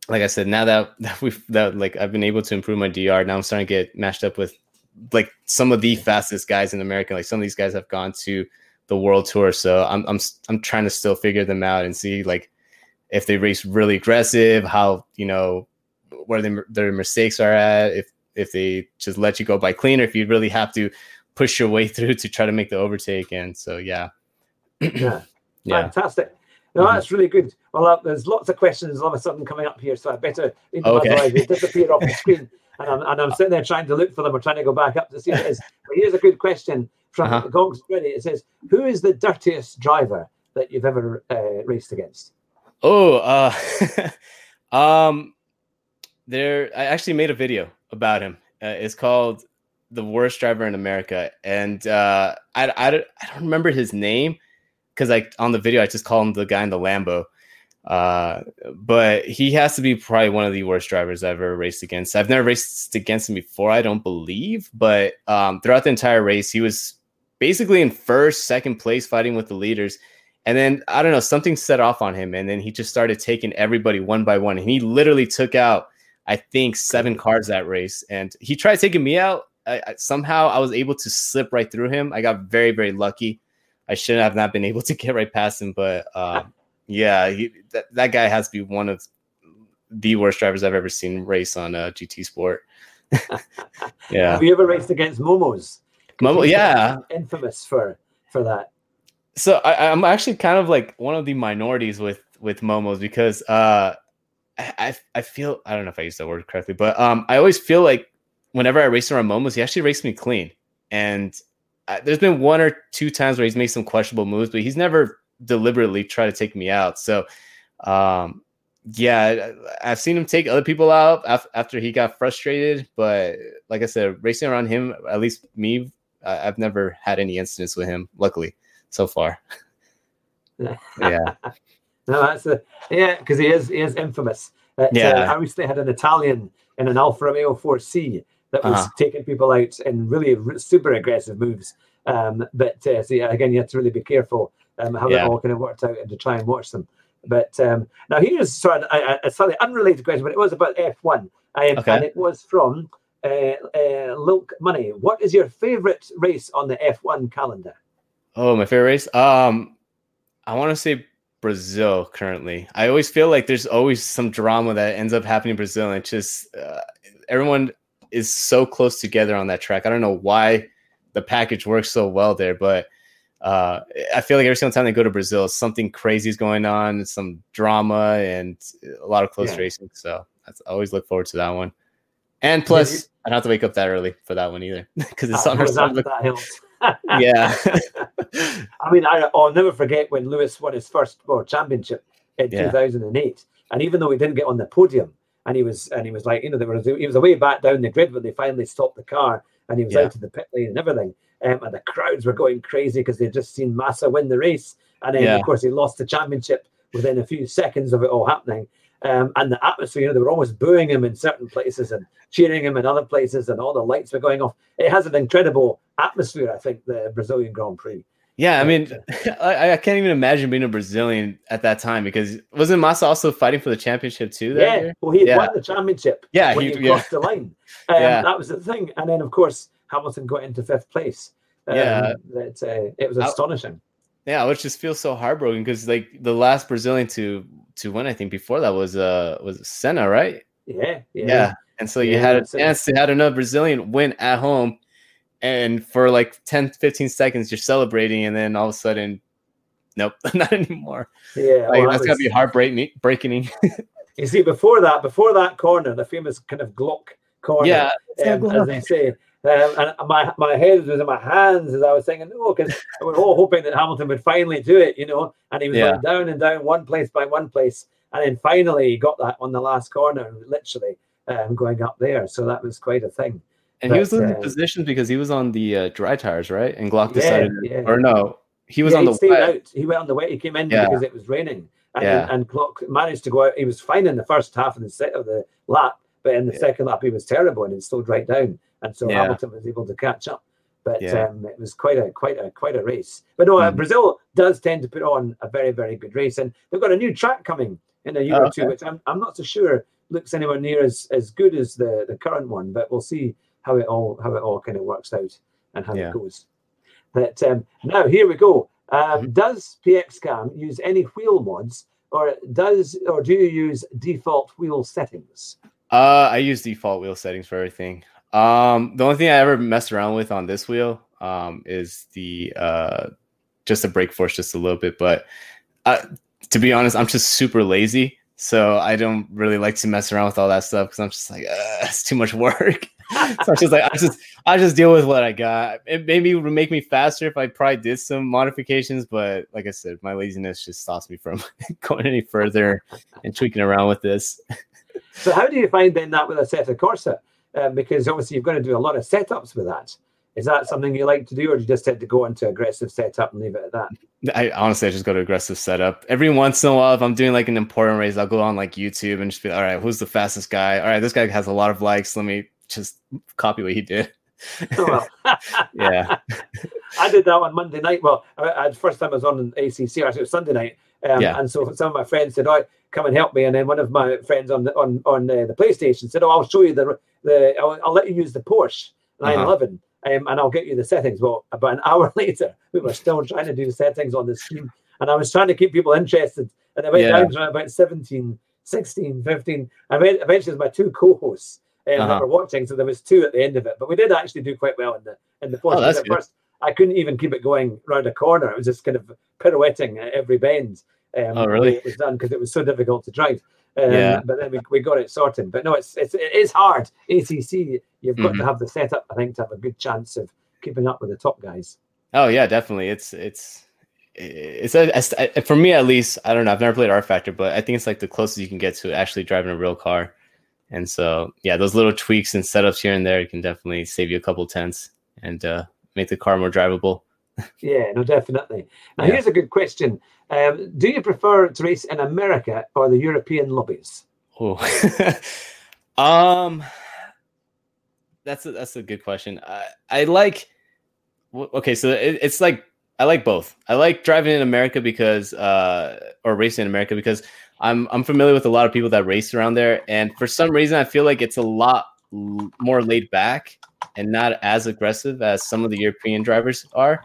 like I said, now that, that we've that like I've been able to improve my DR, now I'm starting to get matched up with like some of the fastest guys in America. Like some of these guys have gone to the world tour, so I'm I'm I'm trying to still figure them out and see like if they race really aggressive, how you know where they, their mistakes are at, if if they just let you go by clean, or if you really have to push your way through to try to make the overtake. And so yeah, yeah, fantastic. No, mm-hmm. that's really good. Well, uh, there's lots of questions all of a sudden coming up here, so I better okay. they disappear off the screen. And I'm, and I'm sitting there trying to look for them or trying to go back up to see what it is. But here's a good question from uh-huh. Gongs Ready. It says, Who is the dirtiest driver that you've ever uh, raced against? Oh, uh, um, there, I actually made a video about him. Uh, it's called The Worst Driver in America. And uh, I, I, I don't remember his name because like on the video I just call him the guy in the Lambo. Uh, but he has to be probably one of the worst drivers I've ever raced against. I've never raced against him before, I don't believe, but um, throughout the entire race, he was basically in first, second place fighting with the leaders. And then I don't know, something set off on him, and then he just started taking everybody one by one, and he literally took out, I think, seven cars that race. And he tried taking me out. I, I, somehow I was able to slip right through him. I got very, very lucky. I should have not been able to get right past him, but uh, yeah, he, that that guy has to be one of the worst drivers I've ever seen race on uh, GT Sport. yeah. Have you ever raced against Momos? Momo, yeah. Infamous for for that. So I, am actually kind of like one of the minorities with with Momos because uh, I I feel I don't know if I used that word correctly, but um, I always feel like whenever I race around Momos, he actually raced me clean. And uh, there's been one or two times where he's made some questionable moves, but he's never deliberately tried to take me out. So um, yeah, I've seen him take other people out after he got frustrated. But like I said, racing around him, at least me, I've never had any incidents with him. Luckily, so far. yeah. no, that's a yeah, because he is he is infamous. Uh, yeah, uh, I recently had an Italian in an Alfa Romeo 4C that was uh-huh. taking people out in really super aggressive moves. Um, but uh, so yeah, again, you have to really be careful um, how yeah. it all kind of worked out and to try and watch them. But um, now here's sort of a, a, slightly unrelated question, but it was about F1, um, okay. and it was from uh, uh, Luke Money. What is your favorite race on the F1 calendar? Oh, my favorite race. Um, I want to say Brazil. Currently, I always feel like there's always some drama that ends up happening in Brazil, and it's just uh, everyone is so close together on that track. I don't know why the package works so well there, but uh, I feel like every single time they go to Brazil, something crazy is going on, some drama, and a lot of close yeah. racing. So I always look forward to that one. And plus, I don't have to wake up that early for that one either because it's on her that yeah. I mean, I, will never forget when Lewis won his first world championship in yeah. 2008. And even though he didn't get on the podium, and he was and he was like, you know, there was he was away back down the grid when they finally stopped the car, and he was yeah. out of the pit lane and everything. Um, and the crowds were going crazy because they'd just seen Massa win the race. And then, yeah. of course, he lost the championship within a few seconds of it all happening. Um, and the atmosphere, you know, they were always booing him in certain places and cheering him in other places, and all the lights were going off. It has an incredible atmosphere, I think, the Brazilian Grand Prix. Yeah, I mean, I, I, can't even imagine being a Brazilian at that time because wasn't Massa also fighting for the championship too? yeah, year? well, he yeah. won the championship. Yeah, when he, he crossed yeah. the line. Um, yeah. that was the thing. And then, of course, Hamilton got into fifth place. Um, yeah, that uh, it was astonishing. I, yeah, which just feels so heartbroken because like the last Brazilian to to win, I think before that was uh was Senna, right? Yeah, yeah. yeah. And so you yeah, had a chance to have another Brazilian win at home, and for like 10, 15 seconds you're celebrating, and then all of a sudden, nope, not anymore. Yeah, like, well, that's gotta be heartbreaking. Breaking. you see, before that, before that corner, the famous kind of Glock corner, yeah, um, as they say um, and my, my head was in my hands as I was saying, no, because we were all hoping that Hamilton would finally do it, you know. And he was yeah. going down and down one place by one place. And then finally he got that on the last corner, literally um, going up there. So that was quite a thing. And but, he was losing uh, position because he was on the uh, dry tires, right? And Glock decided, yeah, yeah. or no, he was on the wet. Out. He went on the wet. He came in because it was raining. And, yeah. and Glock managed to go out. He was fine in the first half of the set of the lap, but in the second lap he was terrible and he slowed right down and so yeah. Hamilton was able to catch up. But yeah. um, it was quite a quite a quite a race. But no, mm. Brazil does tend to put on a very very good race, and they've got a new track coming in a year oh, or two, which I'm, I'm not so sure looks anywhere near as, as good as the, the current one. But we'll see how it all how it all kind of works out and how yeah. it goes. But um, now here we go. Um, mm-hmm. Does PXCam use any wheel mods, or does or do you use default wheel settings? Uh, I use default wheel settings for everything. Um, the only thing I ever messed around with on this wheel um, is the uh, just the brake force just a little bit, but uh, to be honest, I'm just super lazy, so I don't really like to mess around with all that stuff because I'm just like, it's too much work. so I'm just like, I just I just deal with what I got. It maybe would make me faster if I probably did some modifications, but like I said, my laziness just stops me from going any further and tweaking around with this. so how do you find then that with Assetto Corsa? Um, because obviously you've got to do a lot of setups with that. Is that something you like to do, or do you just tend to go into aggressive setup and leave it at that? I honestly I just go to aggressive setup. Every once in a while, if I'm doing like an important race, I'll go on like YouTube and just be like, all right, who's the fastest guy? All right, this guy has a lot of likes. Let me just copy what he did. Oh, well. yeah. I did that on Monday night. Well, I, I, first time I was on ACC, actually it was Sunday night, um, yeah. and so some of my friends said, "Oh, come and help me." And then one of my friends on the, on on uh, the PlayStation said, "Oh, I'll show you the the I'll, I'll let you use the Porsche 911." Uh-huh. Um, and I'll get you the settings. Well, about an hour later, we were still trying to do the settings on the screen, and I was trying to keep people interested. And I went yeah. down to about 17, 16, 15. And eventually, my two co-hosts um, uh-huh. that were watching, so there was two at the end of it. But we did actually do quite well in the in the Porsche. Oh, at first, I couldn't even keep it going round a corner. It was just kind of pirouetting at every bend. Um, oh, really? It was done because it was so difficult to drive. Um, yeah. But then we, we got it sorted. But no, it's it's it is hard. ACC, you've got mm-hmm. to have the setup, I think, to have a good chance of keeping up with the top guys. Oh yeah, definitely. It's it's it's a, for me at least. I don't know. I've never played rFactor, but I think it's like the closest you can get to actually driving a real car. And so, yeah, those little tweaks and setups here and there can definitely save you a couple tenths and uh, make the car more drivable. Yeah, no, definitely. Now, yeah. here's a good question: um, Do you prefer to race in America or the European lobbies? Oh, um, that's a, that's a good question. I, I like. Okay, so it, it's like I like both. I like driving in America because, uh, or racing in America because I'm I'm familiar with a lot of people that race around there, and for some reason, I feel like it's a lot more laid back and not as aggressive as some of the European drivers are.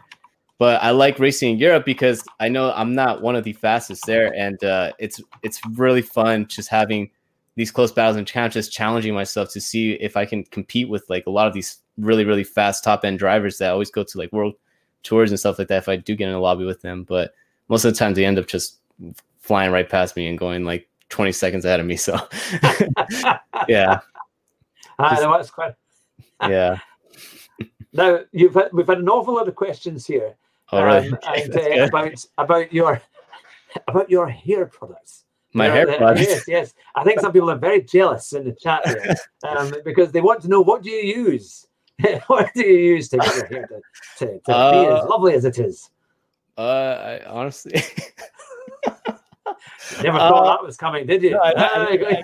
But I like racing in Europe because I know I'm not one of the fastest there, and uh, it's it's really fun just having these close battles and kind of just challenging myself to see if I can compete with like a lot of these really really fast top end drivers that always go to like world tours and stuff like that if I do get in a lobby with them. But most of the time they end up just flying right past me and going like 20 seconds ahead of me. So yeah. I know that's quite yeah. Now you've had, we've had an awful lot of questions here. All right. Um, and, uh, about about your about your hair products. My you know, hair products. Yes, yes. I think some people are very jealous in the chat here um, because they want to know what do you use what do you use to get your hair to, to, to uh, be as lovely as it is? Uh, I honestly never thought uh, that was coming, did you? No, I,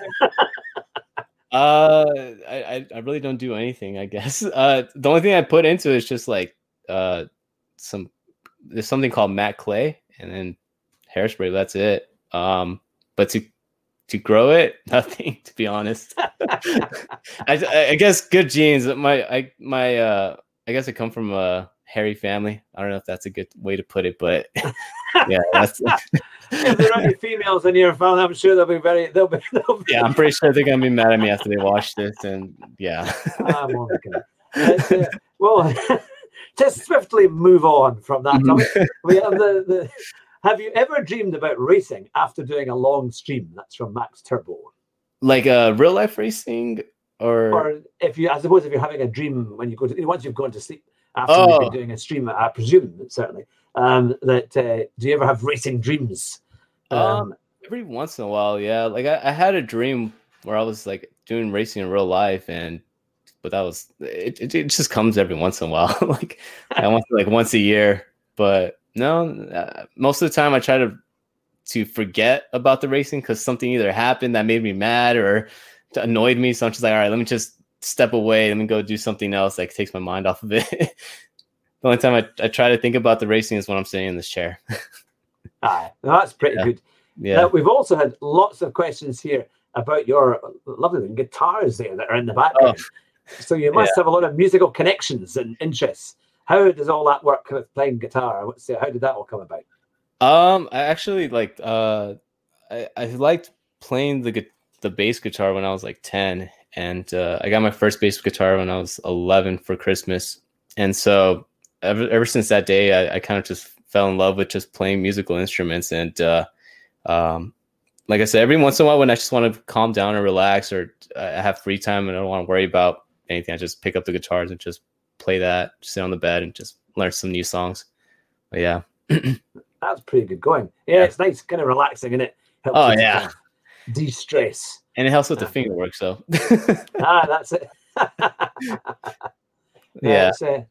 I, uh, I, I really don't do anything. I guess. Uh, the only thing I put into it is just like uh, some there's something called matte clay, and then hairspray. That's it. Um, but to to grow it nothing to be honest I, I guess good genes my i my uh i guess i come from a hairy family i don't know if that's a good way to put it but yeah that's if there are any females in your family i'm sure they'll be very they'll be, they'll be... yeah i'm pretty sure they're gonna be mad at me after they watch this and yeah uh, well to swiftly move on from that topic, we have the, the have you ever dreamed about racing after doing a long stream? That's from Max Turbo. Like a uh, real life racing, or or if you, I suppose, if you're having a dream when you go to once you've gone to sleep after oh. you've been oh. doing a stream, I presume certainly um, that uh, do you ever have racing dreams? Um, um, every once in a while, yeah. Like I, I had a dream where I was like doing racing in real life, and but that was it. It, it just comes every once in a while. like I want to like once a year, but no, uh, most of the time I try to to forget about the racing because something either happened that made me mad or annoyed me. So I'm just like, all right, let me just step away. Let me go do something else that takes my mind off of it. the only time I, I try to think about the racing is when I'm sitting in this chair. ah, that's pretty yeah. good. Yeah. Now, we've also had lots of questions here about your lovely guitars there that are in the background. Oh. So you must yeah. have a lot of musical connections and interests how does all that work with playing guitar? How did that all come about? Um, I actually like uh, I, I liked playing the the bass guitar when I was like ten, and uh, I got my first bass guitar when I was eleven for Christmas, and so ever ever since that day, I, I kind of just fell in love with just playing musical instruments, and uh, um, like I said, every once in a while when I just want to calm down and relax, or I have free time and I don't want to worry about anything, I just pick up the guitars and just play that, sit on the bed, and just learn some new songs. But yeah, that's pretty good going. Yeah, it's nice, kind of relaxing, and it helps. Oh yeah, kind of de-stress, and it helps with the finger work. So ah, that's it. yeah. Uh,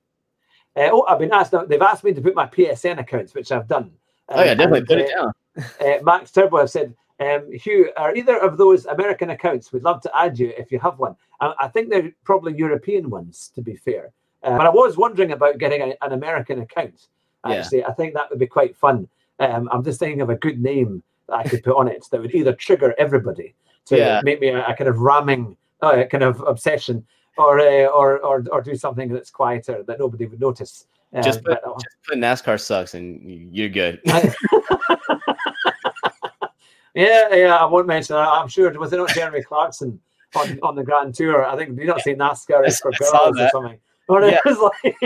uh, oh, I've been asked. They've asked me to put my PSN accounts, which I've done. Um, oh yeah, definitely and, put it uh, down. uh, Max Turbo have said, um, Hugh, are either of those American accounts? We'd love to add you if you have one. I, I think they're probably European ones, to be fair. Uh, but I was wondering about getting a, an American account. Yeah. Actually, I think that would be quite fun. Um, I'm just thinking of a good name that I could put on it that would either trigger everybody to Yeah. make me a, a kind of ramming uh, kind of obsession, or, uh, or or or do something that's quieter that nobody would notice. Um, Just put, but, uh, just put NASCAR sucks and you're good. yeah, yeah, I won't mention. that. I'm sure was it not Jeremy Clarkson on, on the Grand Tour? I think did you not say NASCAR is for girls or something? Or it Yeah. was like,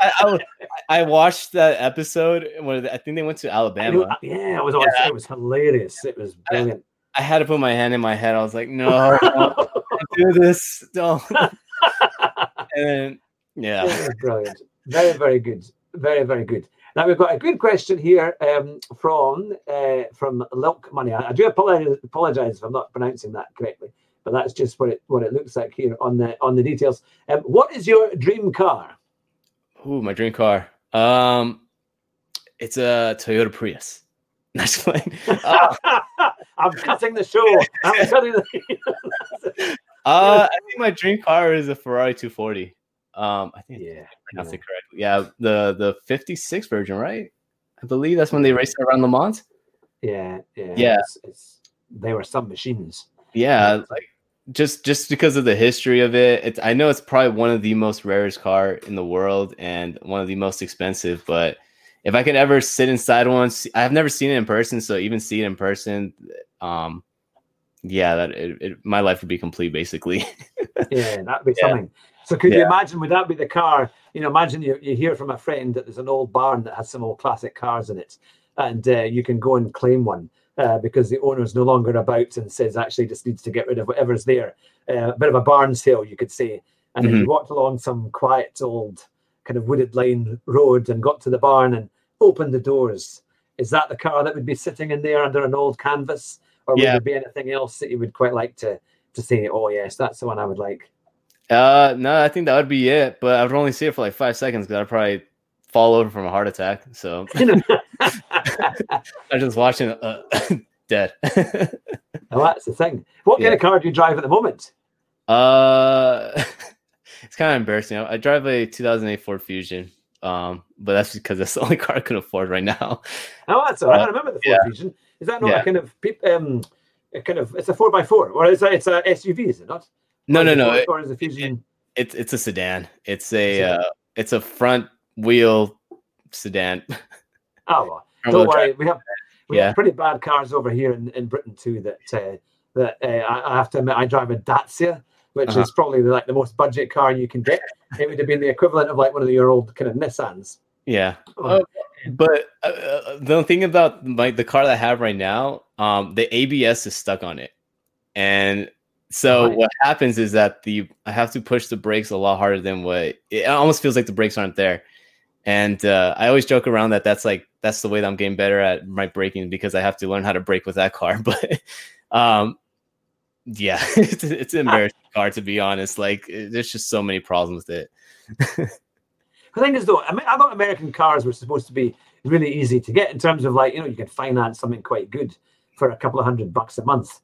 I, I, was- I watched that episode when I think they went to Alabama. Uh, yeah, it was. Yeah. It was hilarious. It was brilliant. I had to put my hand in my head. I was like, no, don't do this. Don't. and then, yeah. Brilliant. Very, very good. Very, very good. Now we've got a good question here um, from uh, from Lilk Money. I, I do apologize, apologize if I'm not pronouncing that correctly, but that's just what it what it looks like here on the on the details. Um, what is your dream car? Ooh, my dream car. Um, it's a Toyota Prius. Nice playing. Uh, I'm cutting the show. I'm cutting the. uh, I think my dream car is a Ferrari 240. Um, I think yeah, that's correctly. Yeah, the the 56 version, right? I believe that's when they raced around Le Mans. yeah, yeah, Yeah. It's, it's, they were some machines. Yeah, like just just because of the history of it, it's I know it's probably one of the most rarest car in the world and one of the most expensive. But if I could ever sit inside one, see- I've never seen it in person, so even see it in person, um, yeah, that it, it, my life would be complete basically. Yeah, that'd be Yeah. something. So could you imagine? Would that be the car? You know, imagine you, you hear from a friend that there's an old barn that has some old classic cars in it, and uh, you can go and claim one uh, because the owner's no longer about and says actually just needs to get rid of whatever's there. Uh, a bit of a barn sale, you could say. And then you walked along some quiet old kind of wooded line road and got to the barn and opened the doors. Is that the car that would be sitting in there under an old canvas, or would Yeah. there be anything else that you would quite like to to say? Oh yes, that's the one I would like. Uh, no, I think that would be it. But I would only see it for like five seconds because I'd probably fall over from a heart attack. So I'm just watching uh, dead. Well, that's the thing. What kind of car do you drive at the moment? Uh, it's kind of embarrassing. I, I drive a 2008 Ford Fusion, um, but that's because that's the only car I can afford right now. Oh, that's all right. I Uh, remember the Ford yeah. Fusion. Is that not Yeah. a kind of um, a kind of it's a four by four, or is it, it's a SUV? Is it not? No, no, no. It, is Fusion? it's it's a sedan. It's a Sedan. uh, it's a front wheel sedan. Oh, well, don't worry. We have we Yeah. have pretty bad cars over here in, in Britain too. That uh, that uh, I, I have to admit, I drive a Dacia, which Uh-huh. is probably the, like the most budget car you can get. it would have been the equivalent of like one of your old kind of Nissans. Yeah. Oh. Uh, but uh, uh, the thing about my the car that I have right now, um, the ABS is stuck on it, and so Right. what happens is that the I have to push the brakes a lot harder than what it almost feels like the brakes aren't there, and uh, I always joke around that that's like that's the way that I'm getting better at my braking because I have to learn how to brake with that car, but um. Yeah, it's, it's an embarrassing car to be honest. Like, it- there's just so many problems with it. The thing is, though, I, mean, I thought American cars were supposed to be really easy to get in terms of like you know you could finance something quite good for a couple of hundred bucks a month.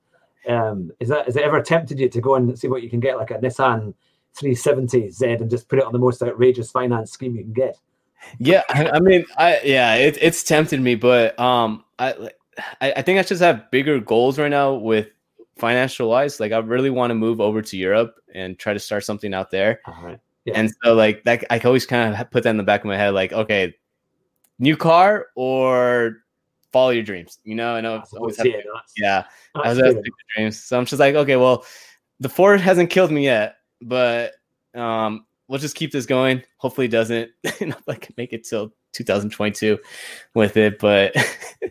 Um, is that has it ever tempted you to go and see what you can get like a Nissan 370Z and just put it on the most outrageous finance scheme you can get? Yeah, I, mean, I yeah, it, it's tempted me, but um, I, I I think I just have bigger goals right now with financial wise. Like, I really want to move over to Europe and try to start something out there. All right. And so, like that, I can always kind of put that in the back of my head, like, okay, new car or follow your dreams. You know, I know it's always yeah, that's, yeah, I was good. dreams. So I'm just like, okay, well, the Ford hasn't killed me yet, but um, we'll just keep this going. Hopefully, it doesn't. and I can make it till 2022 with it. But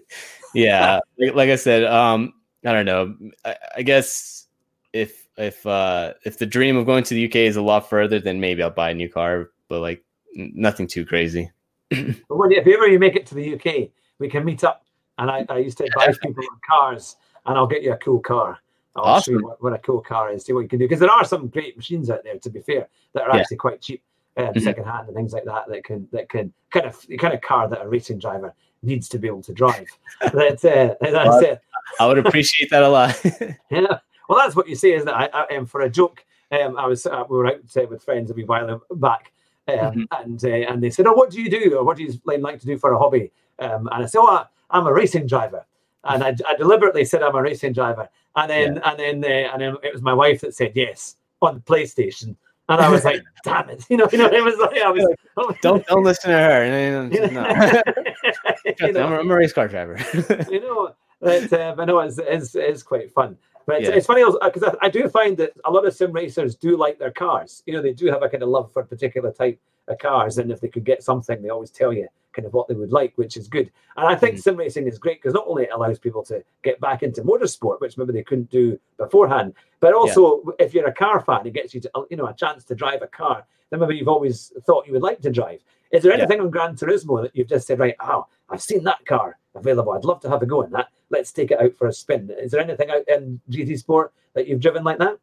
yeah, like, like I said, um, I don't know. I, I guess if if uh if the dream of going to the UK is a lot further, then maybe I'll buy a new car. But like nothing too crazy. But when, if ever you make it to the UK, we can meet up. And I, I used to advise people on cars, and I'll get you a cool car. I'll show you what, what a cool car is, see what you can do. Because there are some great machines out there, to be fair, that are Yeah. actually quite cheap, um, Mhm. second hand and things like that. That can that can kind of the kind of car that a racing driver needs to be able to drive. that, uh, that's it. I would appreciate that a lot. Yeah. Well, that's what you say, isn't it? I, I, um, for a joke, Um, I was uh, we were out uh, with friends a wee while back, um, mm-hmm. and uh, and they said, "Oh, what do you do, or what do you like to do for a hobby?" Um, and I said, "Oh, I'm a racing driver." And I, I deliberately said I'm a racing driver, and then yeah. and then uh, and then it was my wife that said yes on the PlayStation. And I was like, damn it. You know, you know, it was like, I was like, oh. don't, don't listen to her. No, no. you know, I'm, a, race car driver. you know, but, uh, but no, it's, it's, it's quite fun. But yeah. it's, funny because I, I, do find that a lot of sim racers do like their cars. You know, they do have a kind of love for a particular type of cars, and if they could get something, they always tell you kind of what they would like, which is good. And I think mm. sim racing is great because not only it allows people to get back into motorsport, which maybe they couldn't do beforehand, but also yeah. if you're a car fan, it gets you to you know a chance to drive a car that maybe you've always thought you would like to drive. Is there anything yeah. on Gran Turismo that you've just said, right? Oh, I've seen that car available. I'd love to have a go in that. Let's take it out for a spin. Is there anything out in GT Sport that you've driven like that?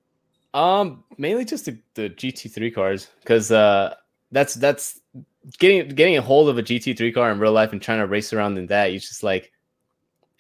Um, mainly just the, the GT3 cars because uh, that's that's getting getting a hold of a GT3 car in real life and trying to race around in that. You just like,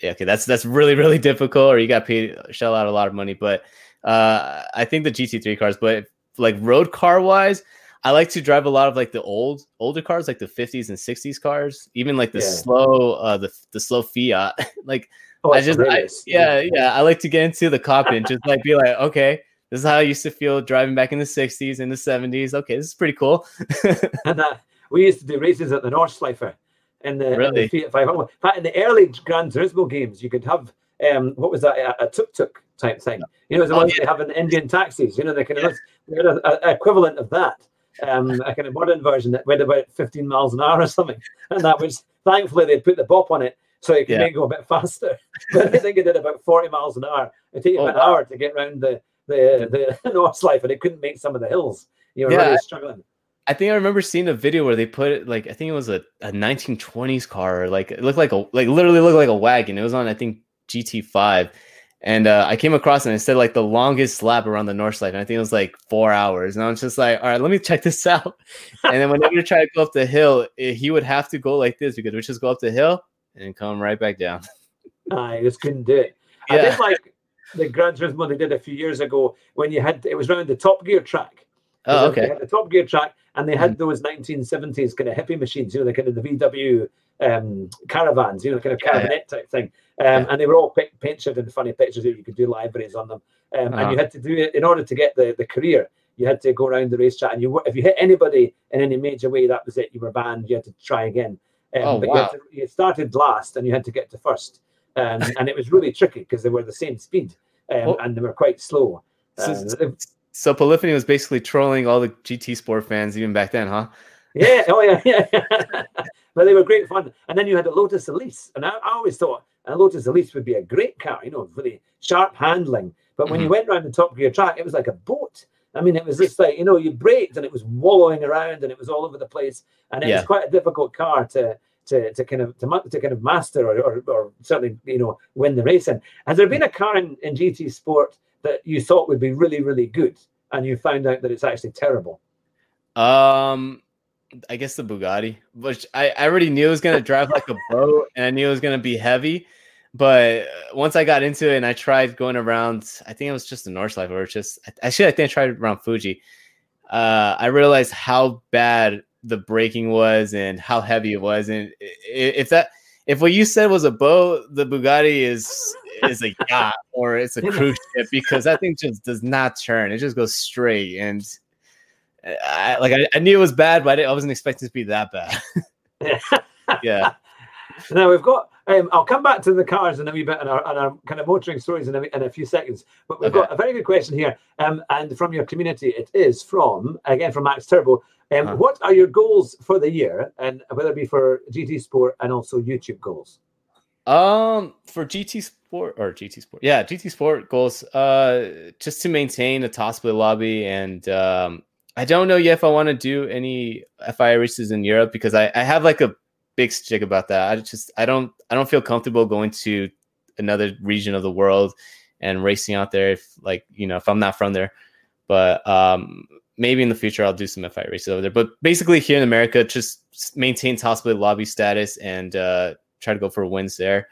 yeah, okay, that's that's really really difficult, or you got paid shell out a lot of money. But uh, I think the GT3 cars, but like road car wise, I like to drive a lot of like the old older cars, like the 50s and 60s cars, even like the yeah. slow uh the the slow Fiat. like oh, I just I, yeah, yeah, I like to get into the cockpit and just like be like, okay, this is how I used to feel driving back in the 60s and the 70s. Okay, this is pretty cool. we used to do races at the Nordschleife in the, really? in the Fiat 500. In fact, in the early Gran Turismo games, you could have um, what was that a, a tuk tuk type thing? You know, the oh, ones yeah. they have in Indian taxis. You know, they kind of yeah. a, a, equivalent of that um, a kind of modern version that went about 15 miles an hour or something. And that was thankfully they put the bop on it so it could yeah. go a bit faster. But I think it did about 40 miles an hour. It took oh, an hour to get around the the the Nordschleife, and it couldn't make some of the hills. You were yeah, really struggling. I think I remember seeing a video where they put it like I think it was a, a 1920s car, like it looked like a like literally looked like a wagon. It was on I think GT5, and uh, I came across it and it said like the longest lap around the Nordschleife. And I think it was like four hours. And I was just like, all right, let me check this out. and then whenever you try to go up the hill, it, he would have to go like this because we just go up the hill and come right back down. I just couldn't do it. Yeah. I did like the Gran Turismo they did a few years ago when you had it was around the Top Gear track. Oh, okay. They had the Top Gear track, and they had mm. those 1970s kind of hippie machines, you know, the kind of the VW um, caravans, you know, kind of caravanette yeah. type thing. Um, and they were all pictured in funny pictures that you could do liveries on them. Um, uh-huh. And you had to do it in order to get the, the career. You had to go around the racetrack, and you if you hit anybody in any major way, that was it. You were banned. You had to try again. Um, oh, but wow. you, you, started last, and you had to get to first. Um, and it was really tricky because they were the same speed, um, and they were quite slow. So, um, so Polyphony was basically trolling all the GT Sport fans even back then, huh? Yeah. Oh yeah. Yeah. but they were great fun. And then you had a Lotus Elise, and I, I always thought a Lotus Elise would be a great car, you know, really sharp handling. But when mm-hmm. you went around the Top Gear track, it was like a boat. I mean, it was just like, you know, you braked and it was wallowing around and it was all over the place. And it yeah. was quite a difficult car to to, to kind of to, to kind of master or, or, or certainly, you know, win the race in. Has there been a car in, in GT Sport that you thought would be really, really good and you found out that it's actually terrible? Um I guess the Bugatti, which I, I already knew it was gonna drive like a boat and I knew it was gonna be heavy. But once I got into it and I tried going around, I think it was just the Nordschleife or just actually I think I tried around Fuji. Uh, I realized how bad the braking was and how heavy it was. And if that if what you said was a boat, the Bugatti is is a yacht or it's a cruise ship because that thing just does not turn. It just goes straight and I, like I, I, knew it was bad, but I, I wasn't expecting to be that bad. yeah. Now we've got. Um, I'll come back to the cars in a wee bit and our, and our kind of motoring stories in a, in a few seconds. But we've okay. got a very good question here, um, and from your community, it is from again from Max Turbo. Um, uh-huh. What are your goals for the year, and whether it be for GT Sport and also YouTube goals? Um, for GT Sport or GT Sport, yeah, GT Sport goals. Uh, just to maintain a top split lobby and um, I don't know yet if I want to do any FIA races in Europe because I, I have like a big stick about that. I just I don't I don't feel comfortable going to another region of the world and racing out there if like you know if I'm not from there. But um maybe in the future I'll do some FIA races over there. But basically here in America, just maintain top split lobby status and uh try to go for wins there.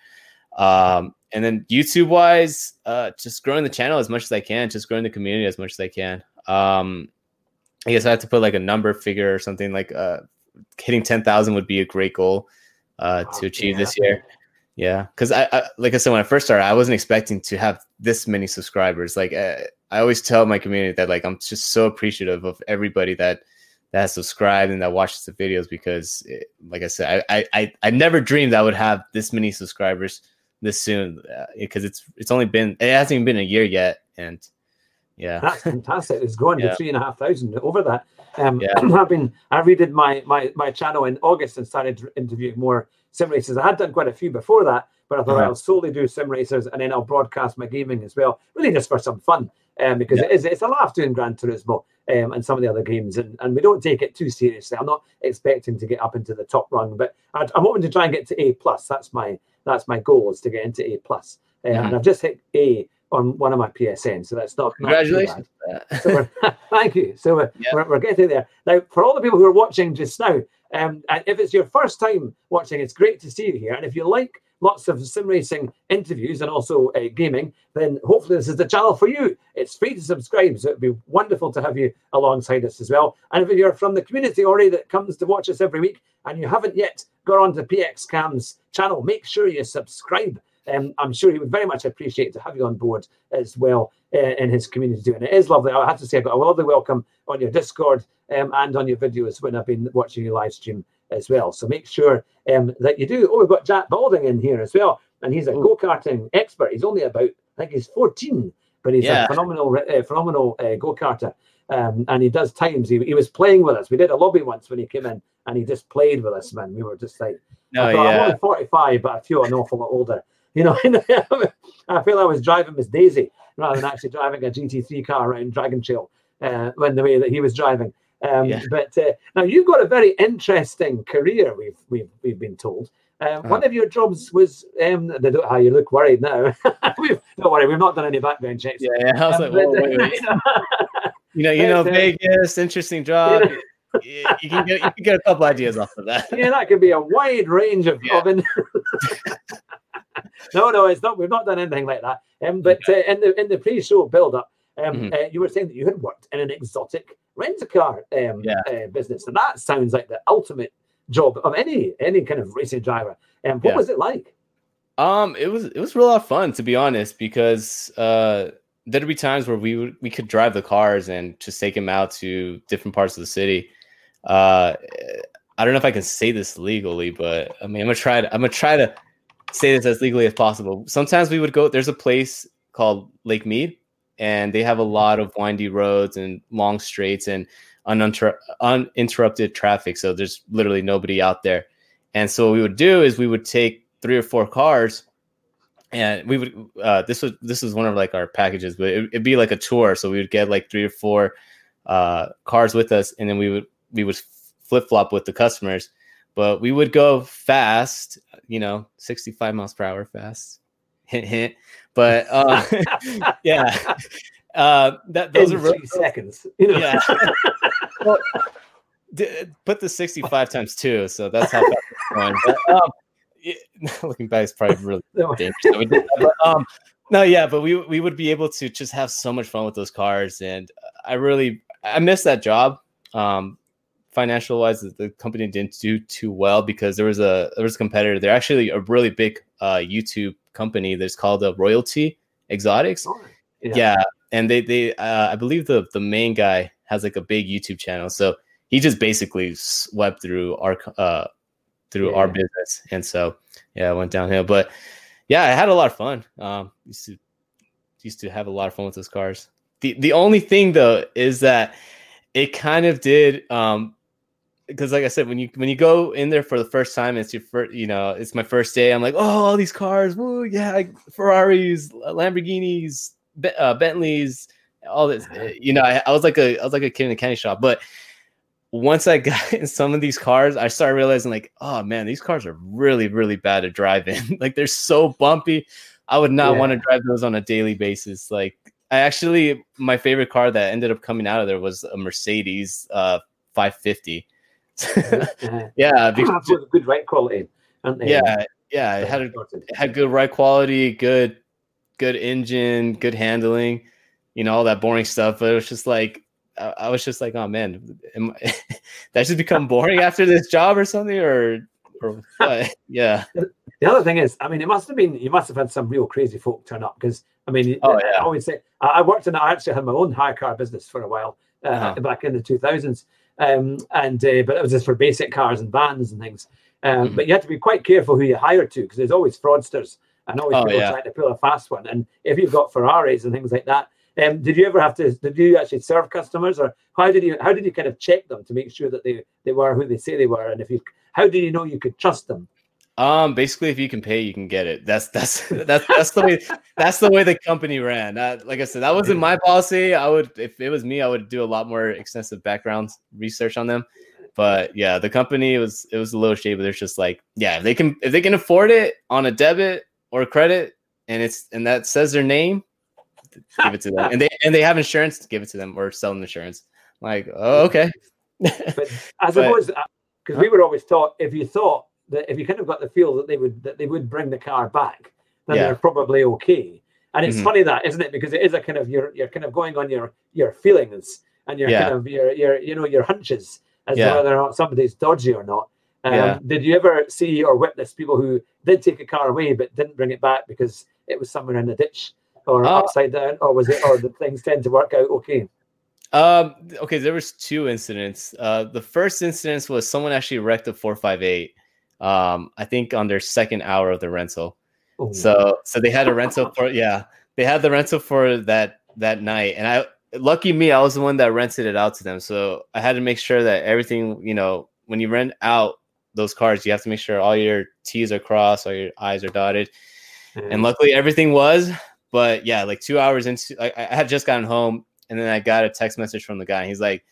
Um and then YouTube wise, uh just growing the channel as much as I can, just growing the community as much as I can. Um, I guess I have to put like a number figure or something like uh, hitting 10,000 would be a great goal uh, to achieve yeah. this year. Yeah, because I, I, like I said when I first started, I wasn't expecting to have this many subscribers. Like uh, I always tell my community that like I'm just so appreciative of everybody that that has subscribed and that watches the videos because, it, like I said, I, I I never dreamed I would have this many subscribers this soon because uh, it's it's only been it hasn't even been a year yet and yeah that's fantastic it's going yeah. to three and a half thousand over that um yeah. i've been i redid my my my channel in august and started interviewing more sim racers i had done quite a few before that but i thought uh-huh. i'll solely do sim racers and then i'll broadcast my gaming as well really just for some fun um, because yeah. it is, it's a laugh doing Gran Turismo um, and some of the other games, and, and we don't take it too seriously. I'm not expecting to get up into the top run, but i am hoping to try and get to A plus. That's my that's my goal is to get into A plus, uh, mm-hmm. and I've just hit A on one of my PSN, so that's not congratulations. Not so thank you. So we're, we're, we're, getting there now. For all the people who are watching just now, um, and if it's your first time watching, it's great to see you here. And if you like lots of sim racing interviews and also uh, gaming, then hopefully this is the channel for you. It's free to subscribe, so it'd be wonderful to have you alongside us as well. And if you're from the community already that comes to watch us every week and you haven't yet got onto PX Cam's channel, make sure you subscribe. Um, I'm sure he would very much appreciate to have you on board as well uh, in his community too. And it is lovely. I have to say, I got a lovely welcome on your Discord um, and on your videos when I've been watching your live stream as well. So make sure um, that you do. Oh, we've got Jack Balding in here as well, and he's a go karting expert. He's only about, I think he's 14, but he's yeah. a phenomenal, uh, phenomenal uh, go karter. Um, and he does times. He, he was playing with us. We did a lobby once when he came in, and he just played with us. Man, we were just like, no, I thought, yeah. I'm only 45, but I feel an awful lot older. You know, I feel I was driving Miss Daisy rather than actually driving a GT3 car around Dragon Trail uh, when the way that he was driving. Um, yeah. But uh, now you've got a very interesting career. We've we've we've been told. Um, uh-huh. One of your jobs was um, they don't how you look worried now. we've, don't worry, we've not done any background checks. Yeah, yeah. I was um, like, whoa, wait, wait. you know, you know, uh, Vegas, interesting job. You, you, can get you can get a couple ideas off of that. Yeah, that could be a wide range of. Yeah. no, no, it's not. We've not done anything like that. Um, but uh, in the in the pre-show build-up, um, mm-hmm. uh, you were saying that you had worked in an exotic rent a car um, yeah. uh, business, and that sounds like the ultimate job of any any kind of racing driver. And um, what yeah. was it like? Um, it was it was a lot of fun to be honest, because uh, there'd be times where we would we could drive the cars and just take them out to different parts of the city. Uh, I don't know if I can say this legally, but I mean, I'm gonna try to I'm gonna try to say this as legally as possible. Sometimes we would go. There's a place called Lake Mead and they have a lot of windy roads and long straights and uninter- uninterrupted traffic. So there's literally nobody out there. And so what we would do is we would take three or four cars and we would uh, this was this was one of like our packages but it, would be like a tour so we would get like three or four uh, cars with us and then we would we would flip-flop with the customers but we would go fast you know 65 miles per hour fast hint hint but uh, yeah, uh, that those In are really seconds. You know? Yeah. well, d- put the sixty-five times two, so that's how fast it's going. But, um, it, looking back, it's probably really dangerous. But, um, no, yeah, but we we would be able to just have so much fun with those cars, and I really I miss that job. Um, financial wise, the company didn't do too well because there was a there was a competitor. They're actually a really big uh, YouTube company that's called the Royalty Exotics. Oh, yeah. yeah. and they they uh, I believe the the main guy has like a big YouTube channel, so he just basically swept through our uh through yeah. our business, and so yeah, it went downhill. But yeah, I had a lot of fun. Um, used to used to have a lot of fun with those cars. The the only thing though is that it kind of did um because like I said, when you when you go in there for the first time, it's your first, you know, it's my first day. I'm like, oh, all these cars, woo, yeah, like Ferraris, Lamborghinis, uh, Bentleys, all this. Eh, you know, I, I, was like a I was like a kid in a candy shop. But once I got in some of these cars, I started realizing like, oh man, these cars are really really bad to drive in. like they're so bumpy. I would not yeah. want to drive those on a daily basis. Like I actually, my favorite car that ended up coming out of there was a Mercedes uh, 550 yeah, because, good ride quality. Yeah, yeah, it had a, it had good ride quality, good good engine, good handling, you know, all that boring stuff. But it was just like I, I was just like, oh man, am, that should become boring after this job or something, or or what? yeah. The other thing is, I mean, it must have been you must have had some real crazy folk turn up because I mean, Oh, yeah. I always say I I worked in I actually had my own hire car business for a while uh, Uh-huh. back in the two thousands, um, and uh, but it was just for basic cars and vans and things. Um, Mhm. But you had to be quite careful who you hired to because there's always fraudsters and always Oh, people yeah. trying to pull a fast one. And if you've got Ferraris and things like that, um, did you ever have to? Did you actually serve customers, or how did you? How did you kind of check them to make sure that they they were who they say they were? And if you, how did you know you could trust them? Um, basically, if you can pay, you can get it. That's that's that's that's the way that's the way the company ran. Uh, like I said, that wasn't my policy. I would, if it was me, I would do a lot more extensive background research on them. But yeah, the company was it was a little shady, but they're just like, yeah, if they can if they can afford it on a debit or credit, and it's and that says their name, give it to them. And they and they have insurance, give it to them or sell them insurance. Like, oh, okay. But I suppose because we were always taught if you thought that if you kind of got the feel that they would that they would bring the car back, then Yeah. they're probably okay. And it's Mhm. funny that isn't it? Because it is a kind of you're you're kind of going on your your feelings and your Yeah. kind of your your you know your hunches as Yeah. to whether or not somebody's dodgy or not. Um, Yeah. Did you ever see or witness people who did take a car away but didn't bring it back because it was somewhere in the ditch or Uh, upside down, or was it or the things tend to work out okay? Um. Okay. There was two incidents. Uh, the first incident was someone actually wrecked a four five eight. Um, I think on their second hour of the rental. Oh, So, so they had a rental for yeah, they had the rental for that that night, and I lucky me, I was the one that rented it out to them. So I had to make sure that everything, you know, when you rent out those cars, you have to make sure all your T's are crossed, all your I's are dotted. And luckily everything was but yeah like two hours into i I had just gotten home and then i got a text message from the guy. And he's like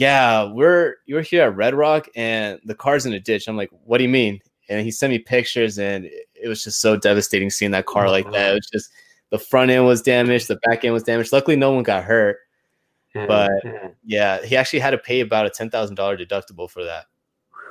yeah we're you're here at red rock and the car's in a ditch i'm like what do you mean and he sent me pictures and it was just so devastating seeing that car like that it was just the front end was damaged the back end was damaged luckily no one got hurt but- yeah. he actually had to pay about a $10000 deductible for that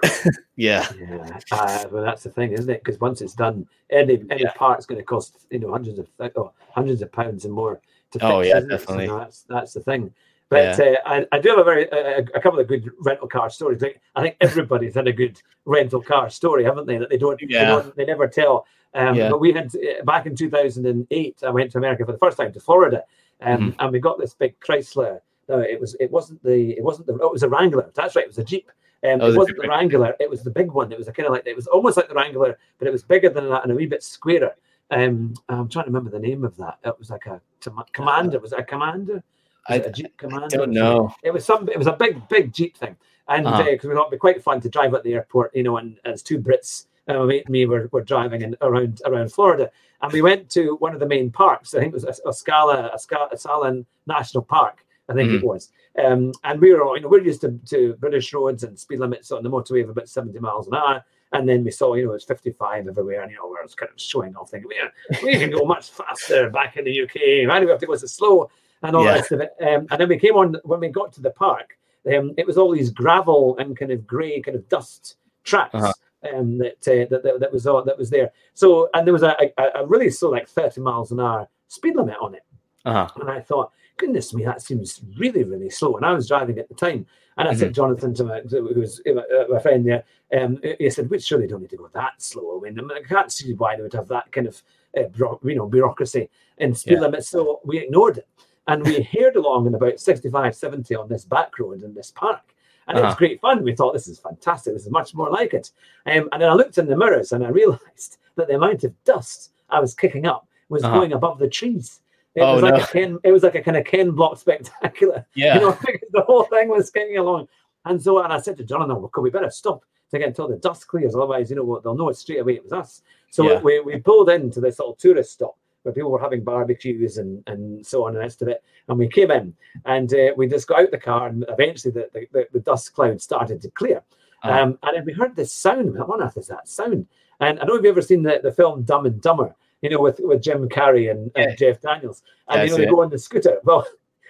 yeah Yeah, uh, well, that's the thing, isn't it? Because once it's done, any any Yeah. part's going to cost you know hundreds of oh, hundreds of pounds and more to fix. Oh, yeah, isn't? So, definitely. that's that's the thing. But uh, I, I do have a very a, a couple of good rental car stories. Like, I think everybody's had a good rental car story, haven't they? That they don't, they, don't they never tell. Um, Yeah. But we had uh, back in 2008. I went to America for the first time to Florida, um, Mm-hmm. and we got this big Chrysler. No, it was it wasn't the it wasn't the oh, it was a Wrangler. That's right, it was a Jeep. Um, Oh, it wasn't the Wrangler. It was the big one. It was a kind of like it was almost like the Wrangler, but it was bigger than that and a wee bit squarer. Um, I'm trying to remember the name of that. It was like a Tom- Commander. Was it a Commander? I, a Jeep Commander? I don't know It was some. It was a big, big Jeep thing, and because Uh-huh. we thought it'd be quite fun to drive at the airport, you know, and as two Brits, uh, and me were, were driving in, around around Florida, and we went to one of the main parks. I think it was Os- Oscala, Oscala, National Park. I think it was, um, and we were all, you know, we're used to, to British roads and speed limits on the motorway of about seventy miles an hour. And then we saw, you know, it's 55 everywhere, and you know, we're kind of showing off, thinking, we, we can go much faster back in the UK. Why do we have to go so slow? And all Yeah. that it. Um, and then we came on when we got to the park. Um, it was all these gravel and kind of grey, kind of dust tracks Uh-huh. um, that, uh, that, that that was all that was there. So, and there was a, a, a really slow, like 30 miles an hour speed limit on it. uh-huh And I thought, goodness me, that seems really, really slow. And I was driving at the time. And I said, Jonathan, to my, who was uh, my friend there, um, he said, we surely don't need to go that slow. I mean, I can't see why they would have that kind of, uh, you know, bureaucracy and speed Yeah. limits. So we ignored it. And we heard along in about 65, 70 on this back road in this park. And it was Uh-huh. great fun. We thought, this is fantastic. This is much more like it. Um, and then I looked in the mirrors and I realized that the amount of dust I was kicking up was Uh-huh. going above the trees. It Oh, was like no. a Ken, it was like a kind of Ken Block spectacular. yeah You know, the whole thing was getting along. And so, and I said to Jonathan, well, could we better stop to get until the dust clears, otherwise, you know, what, they'll know it straight away it was us. So Yeah. we, we pulled into this little tourist stop where people were having barbecues and, and so on and rest of it. And we came in and uh, we just got out the car and eventually the, the, the, the dust cloud started to clear. Uh-huh. Um, and then we heard this sound. What on earth is that sound? And I don't know if you've ever seen the, the film Dumb and Dumber, you know, with, with Jim Carrey and, and Jeff Daniels. And, Yeah, you know, they go on the scooter. Well,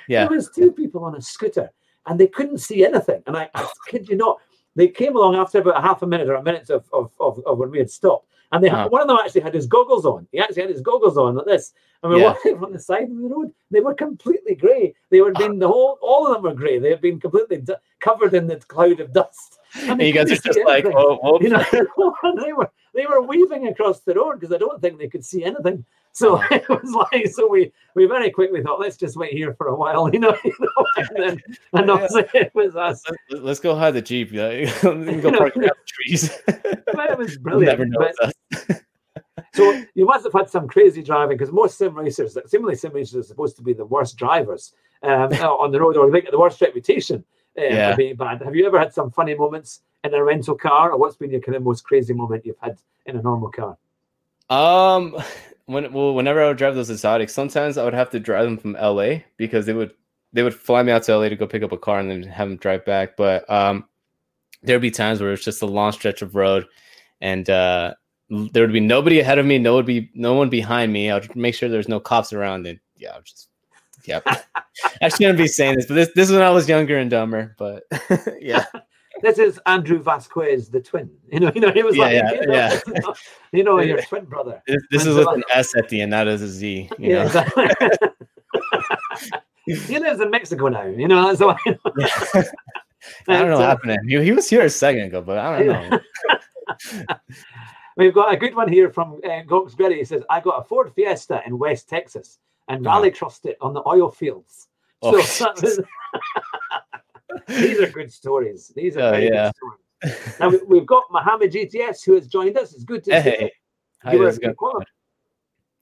yeah there was two people on a scooter and they couldn't see anything. And I, I kid you not, they came along after about a half a minute or a minute of, of, of, of when we had stopped. And they Uh-huh. one of them actually had his goggles on. He actually had his goggles on like this. And we were Yeah. walking on the side of the road. They were completely grey. They were been the whole all of them were grey. They had been completely d- covered in the cloud of dust. And you guys are just like, oh, you know, and they were they were weaving across the road because I don't think they could see anything. So it was like, so we we very quickly thought, let's just wait here for a while, you know, you know and then and also it was us. Let- Let's go hide the jeep. Yeah, go park around the trees. But it was brilliant. know But- so you must have had some crazy driving because most sim racers, seemingly sim racers, are supposed to be the worst drivers um, on the road, or they get the worst reputation uh, Yeah. for being bad. Have you ever had some funny moments in a rental car, or what's been your kind of most crazy moment you've had in a normal car? Um, when well, whenever I would drive those exotics, sometimes I would have to drive them from LA because they would they would fly me out to LA to go pick up a car and then have them drive back. But um, there'd be times where it's just a long stretch of road, and uh, there would be nobody ahead of me, no would be no one behind me. I would make sure there's no cops around, and yeah, I would just yeah. I shouldn't be saying this, but this this is when I was younger and dumber. But yeah, This is Andrew Vasquez, the twin. You know, you know, he was Yeah, like, yeah, you know, yeah. you know, you know, your twin brother. this, this is with the an S at the end, not as a Z. You Yeah, know. exactly. he lives in Mexico now. You know, that's why. I don't know what So- happened. to him. He, he was here a second ago, but I don't know. We've got a good one here from uh, Gox Gritty. He says, I got a Ford Fiesta in West Texas and Uh-huh. rally crossed it on the oil fields. Oh, So that was- these are good stories. These are Oh, very yeah. good stories. Now we- we've got Mohammed GTS who has joined us. It's good to see Hey, you. how You you were- quali-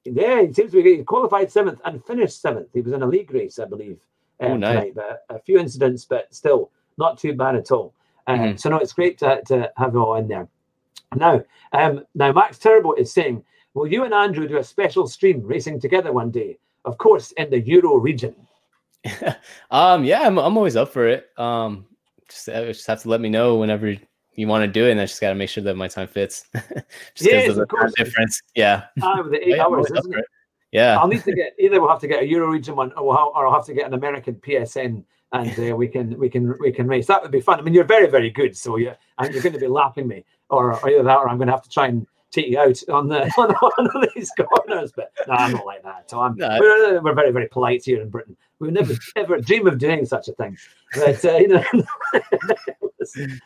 Yeah, he seems to be he qualified seventh and finished seventh. He was in a league race, I believe, um, Oh, nice. tonight. A few incidents, but still not too bad at all. Um, Mhm. So no, it's great to, to have you all in there. Now, um, now Max Turbo is saying, "Will you and Andrew do a special stream racing together one day? Of course, in the Euro region." um, yeah, I'm I'm always up for it. Um, just uh, just have to let me know whenever you want to do it, and I just got to make sure that my time fits. just Yes, of the difference. Yeah, Ah, the eight Yeah, hours, isn't for it? yeah. I'll need to get either we'll have to get a Euro region one, or, we'll ha- or I'll have to get an American PSN, and uh, we can we can we can race. That would be fun. I mean, you're very very good, so you and you're going to be lapping me, or, or either that, or I'm going to have to try and take you out on the on one of these corners. But no, I'm not like that. So I'm No. we're, we're very very polite here in Britain. We would never ever dream of doing such a thing. But uh, you know.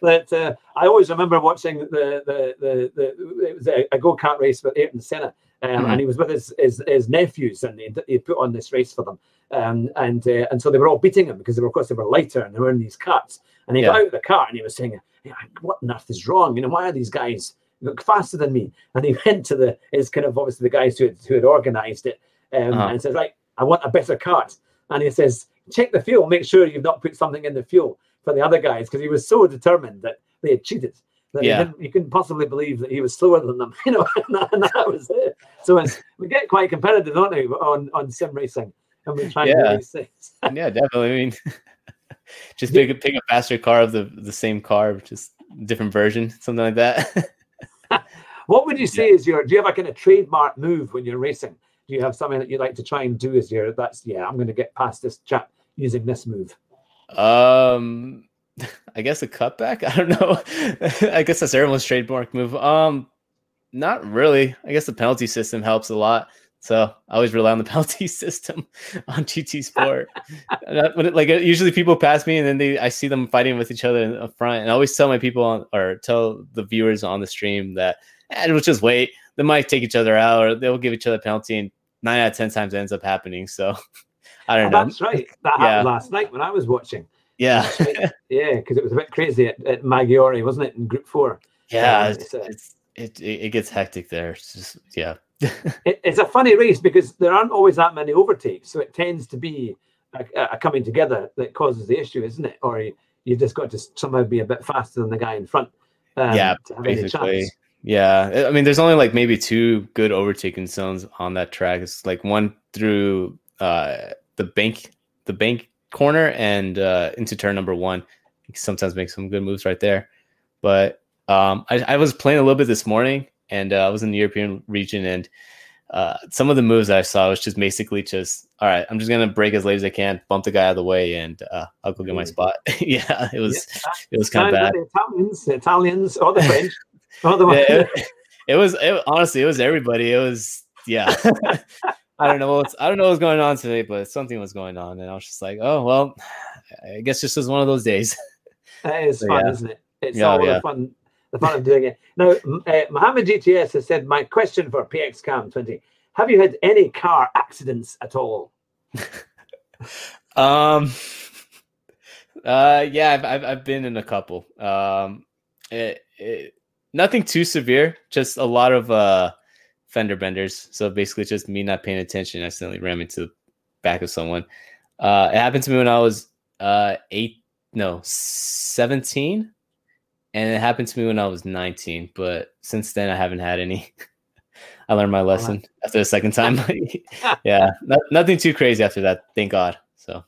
But uh, I always remember watching the the the, the it was a, a go kart race with Ayrton Senna, um, Mhm. and he was with his his, his nephews, and he, he put on this race for them, um, and uh, and so they were all beating him because they were of course they were lighter and they were in these carts, and he got out of the car and he was saying, "Yeah, "What on earth is wrong? You know, why are these guys look faster than me?" And he went to the his kind of obviously the guys who had, who had organised it, um, Uh-huh. and said, "Right, I want a better cart," and he says, "Check the fuel, make sure you've not put something in the fuel." For the other guys, because he was so determined that they had cheated. That Yeah. he, he couldn't possibly believe that he was slower than them, you know, and that, and that was it. So it's, we get quite competitive, don't we, on, on sim racing, and we try and Yeah. do these things. yeah, definitely. I mean, just pick a pick a faster car of the the same car, just different version, something like that. What would you say is your? Do you have a kind of trademark move when you're racing? Do you have something that you'd like to try and do as your? That's yeah, I'm going to get past this chap using this move. Um, I guess a cutback. I don't know. I guess that's everyone's trademark move. Um, not really. I guess the penalty system helps a lot. So I always rely on the penalty system on GT Sport. Like usually people pass me and then they I see them fighting with each other in the front, and I always tell my people on, or tell the viewers on the stream that eh, we'll just wait. They might take each other out, or they'll give each other a penalty, and nine out of ten times ends up happening. So I don't And know. that's right. That Yeah. happened last night when I was watching. Yeah. Yeah, because it was a bit crazy at, at Maggiore, wasn't it, in Group Four? Yeah, Um, it's, it's it, it gets hectic there. It's just yeah. it, it's a funny race because there aren't always that many overtakes, so it tends to be a, a coming together that causes the issue, isn't it? Or you, you've just got to somehow be a bit faster than the guy in front. Um, Yeah, to have any basically. Yeah, I- mean, there's only like maybe two good overtaking zones on that track. It's like one through uh the bank, the bank corner, and uh into turn number one. You can sometimes make some good moves right there. But um, I, I was playing a little bit this morning, and uh, I was in the European region, and uh, some of the moves I saw was just basically just all right. I'm just gonna break as late as I can, bump the guy out of the way, and uh, I'll go get my spot. yeah, it was yeah. it was kind of bad. The Italians, the Italians, or the French, the yeah, it, it, was it, honestly it was everybody. It was yeah. I don't know what's I don't know what's going on today, but something was going on, and I was just like, oh well, I guess this is one of those days. It is so, fun, yeah. isn't it? It's yeah, all yeah. the fun, the fun of doing it. Now, uh, Mohammed GTS has said, my question for PXCam20: Have you had any car accidents at all? um. Uh. Yeah, I've, I've I've been in a couple. Um. It, it, nothing too severe. Just a lot of uh fender benders. So basically, just me not paying attention, accidentally ram into the back of someone. Uh, it happened to me when I was uh eight, no, seventeen, and it happened to me when I was nineteen. But since then, I haven't had any. I learned my lesson after the second time. yeah, not, nothing too crazy after that. Thank God. So.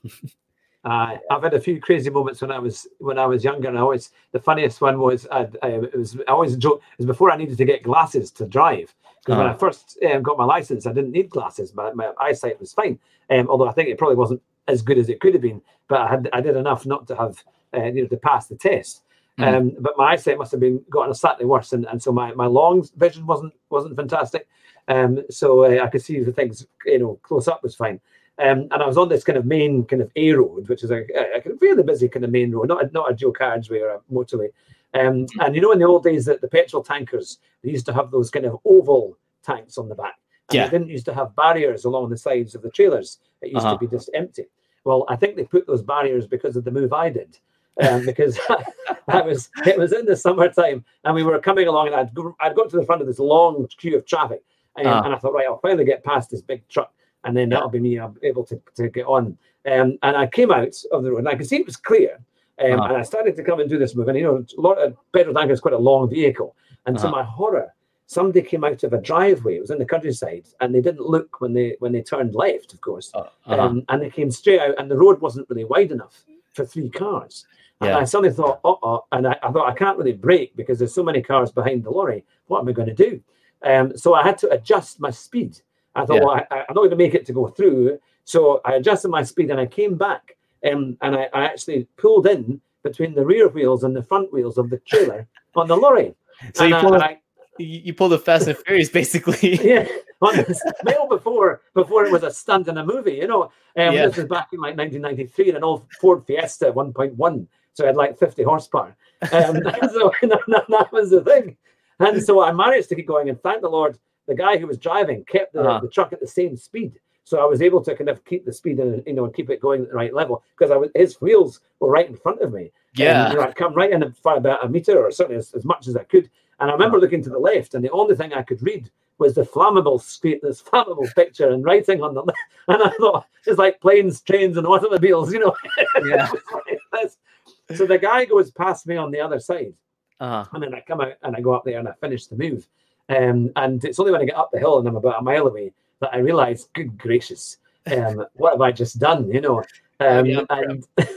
Uh, I've had a few crazy moments when I was when I was younger, and I always the funniest one was I, I it was I always joke it was before I needed to get glasses to drive because uh-huh. when I first um, got my license I didn't need glasses, but my eyesight was fine. Um, although I think it probably wasn't as good as it could have been, but I had I did enough not to have uh, you know to pass the test. Mm. Um, but my eyesight must have been gotten slightly worse, and, and so my, my long vision wasn't wasn't fantastic. Um, so uh, I could see the things you know close up was fine. Um, and I was on this kind of main kind of A road, which is a, a, a really busy kind of main road, not a, not a dual carriageway or a motorway. Um, and you know, in the old days, that the petrol tankers they used to have those kind of oval tanks on the back. And yeah. They didn't used to have barriers along the sides of the trailers. It used uh-huh. to be just empty. Well, I think they put those barriers because of the move I did. Um, because I was it was in the summertime and we were coming along and I'd, I'd got to the front of this long queue of traffic and, uh-huh. and I thought right I'll finally get past this big truck and then that'll be me I'm able to, to get on um, and I came out of the road and I could see it was clear um, uh-huh. and I started to come and do this move and you know a lot of petrol tanker is quite a long vehicle and uh-huh. to my horror somebody came out of a driveway. It was in the countryside, and they didn't look when they when they turned left, of course. Uh, uh-huh. um, and they came straight out, and the road wasn't really wide enough for three cars. And. I suddenly thought, uh oh, and I, I, thought I can't really brake because there's so many cars behind the lorry. What am I going to do? Um, so I had to adjust my speed. I thought, yeah. well, I, am not going to make it to go through. So I adjusted my speed, and I came back, um, and I, I actually pulled in between the rear wheels and the front wheels of the trailer on the lorry. So and you pulled, I, you pulled a Fast and Furious, basically. yeah, well before before it was a stunt in a movie. You know, um, yeah. this was back in like 1993, an old Ford Fiesta 1.1, so I had like 50 horsepower. Um, so that, that, was the thing, and so I managed to keep going. And thank the Lord, the guy who was driving kept the, uh-huh. the truck at the same speed. So I was able to kind of keep the speed and you know and keep it going at the right level because I was his wheels were right in front of me. Yeah, and, you know, I'd come right in for about a meter or certainly as, as much as I could, and I remember looking to the left, and the only thing I could read was the flammable street, this flammable picture and writing on the left. And I thought it's like planes, trains, and automobiles, you know. Yeah. so the guy goes past me on the other side, uh-huh. and then I come out and I go up there and I finish the move. Um, and it's only when I get up the hill and I'm about a mile away that I realise, good gracious, um, what have I just done? You know. Um, yeah, and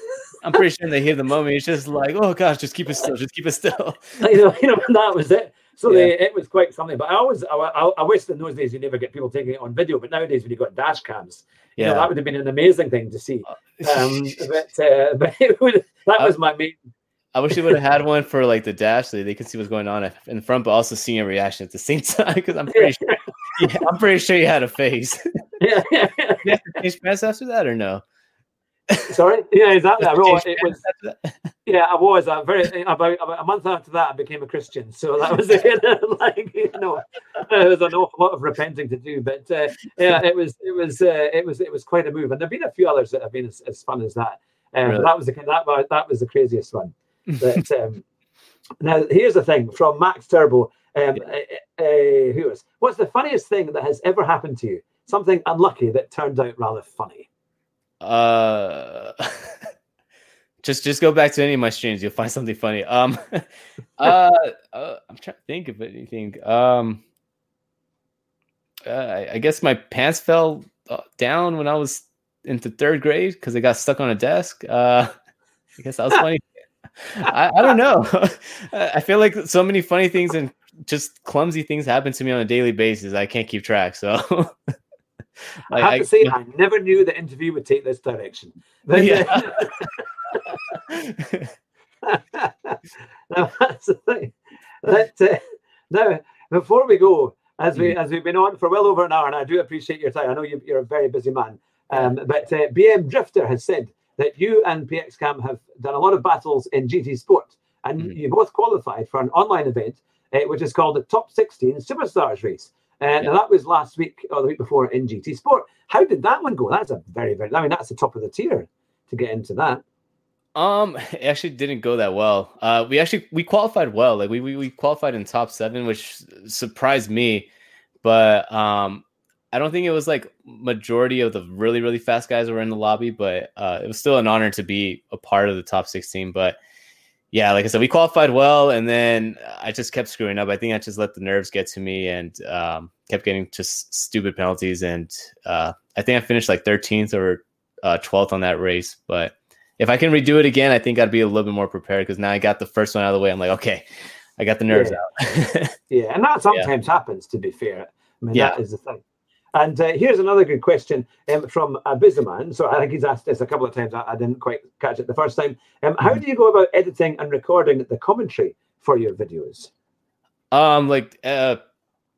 I'm pretty sure they hear the moment. It's just like, oh gosh, just keep it still, just keep it still. you know, you know, that was it. So yeah. they, it was quite something. But I always, I, I, I, wish in those days you never get people taking it on video. But nowadays, when you got dash cams, yeah, know, that would have been an amazing thing to see. Uh, um, but uh, but would, that was my main. I wish they would have had one for like the dash so they could see what's going on in front, but also seeing a reaction at the same time. Because I'm pretty sure, yeah, I'm pretty sure you had a face. yeah, yeah. yeah. change pants after that or no? Sorry, yeah, exactly. I was, it was, yeah, I was. I very about, about, a month after that, I became a Christian. So that was it. like you know, there was an awful lot of repenting to do, but uh, yeah, it was, it was, uh, it was, it was quite a move. And there've been a few others that have been as, as fun as that. Um, really? That was the that that was the craziest one. But um, now here's the thing from Max Turbo. Um, uh, uh, who is? What's the funniest thing that has ever happened to you? Something unlucky that turned out rather funny. Uh, just just go back to any of my streams. You'll find something funny. Um, uh, uh, I'm trying to think of anything. Um, uh, I, I guess my pants fell uh, down when I was into third grade because they got stuck on a desk. Uh, I guess that was funny. I, I don't know. I feel like so many funny things and just clumsy things happen to me on a daily basis. I can't keep track. So I have to say, I, I never knew the interview would take this direction. But, yeah. now, that's the thing. That, uh, now, before we go, as we mm. as we've been on for well over an hour, and I do appreciate your time. I know you, are a very busy man, um, but uh, BM Drifter has said that you and PXCam have done a lot of battles in GT Sport, and mm. you both qualified for an online event, uh, which is called the Top 16 Superstars Race. And yeah. that was last week or the week before in GT Sport. How did that one go? That's a very, very, I mean, that's the top of the tier to get into that. Um, it actually didn't go that well. Uh, we actually we qualified well. Like we we, we qualified in top seven, which surprised me. But um, I don't think it was like majority of the really really fast guys were in the lobby. But uh, it was still an honor to be a part of the top sixteen. But yeah, like I said, we qualified well, and then I just kept screwing up. I think I just let the nerves get to me and um, kept getting just stupid penalties. And uh, I think I finished like 13th or uh, 12th on that race. But if I can redo it again, I think I'd be a little bit more prepared because now I got the first one out of the way. I'm like, okay, I got the nerves yeah. out. yeah, and that sometimes yeah. happens. To be fair, I mean, yeah. that is the thing. And uh, here's another good question um, from Abizaman. So I think he's asked this a couple of times. I, I didn't quite catch it the first time. Um, how mm-hmm. do you go about editing and recording the commentary for your videos? Um, like uh,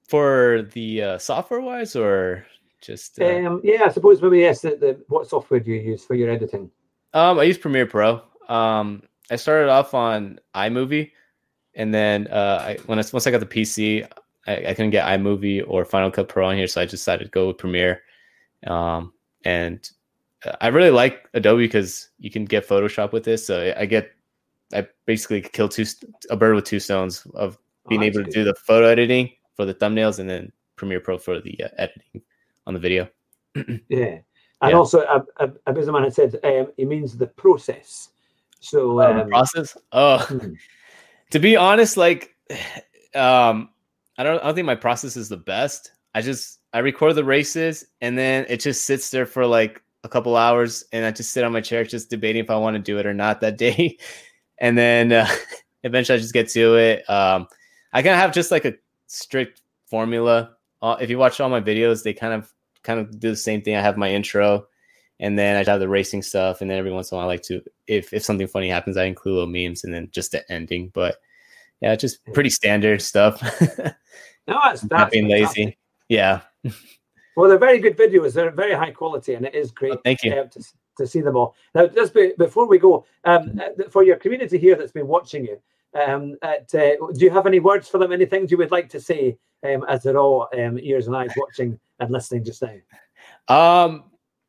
for the uh, software wise, or just uh... um, yeah, I suppose maybe yes. The, the, what software do you use for your editing? Um, I use Premiere Pro. Um, I started off on iMovie, and then uh, I, when I, once I got the PC, I, I couldn't get iMovie or Final Cut Pro on here, so I decided to go with Premiere. Um, and I really like Adobe because you can get Photoshop with this. So I get, I basically kill two a bird with two stones of oh, being oh, able to good. do the photo editing for the thumbnails and then Premiere Pro for the uh, editing on the video. yeah, and yeah. also a uh, Abizaman had said um, it means the process. So um, oh, um, process. Oh, hmm. to be honest, like um, I don't I don't think my process is the best. I just I record the races and then it just sits there for like a couple hours and I just sit on my chair just debating if I want to do it or not that day. and then uh, eventually I just get to it. Um, I kind of have just like a strict formula. Uh, if you watch all my videos, they kind of kind of do the same thing. I have my intro and then I have the racing stuff and then every once in a while I like to if if something funny happens I include little memes and then just the ending. But yeah, just pretty standard stuff. no, that's, that's being lazy. Yeah. well, they're very good videos. They're very high quality, and it is great. Oh, thank you uh, to, to see them all. Now, just be, before we go, um, uh, for your community here that's been watching you, um, at, uh, do you have any words for them? Any things you would like to say um, as they're all um, ears and eyes watching and listening just now? Um,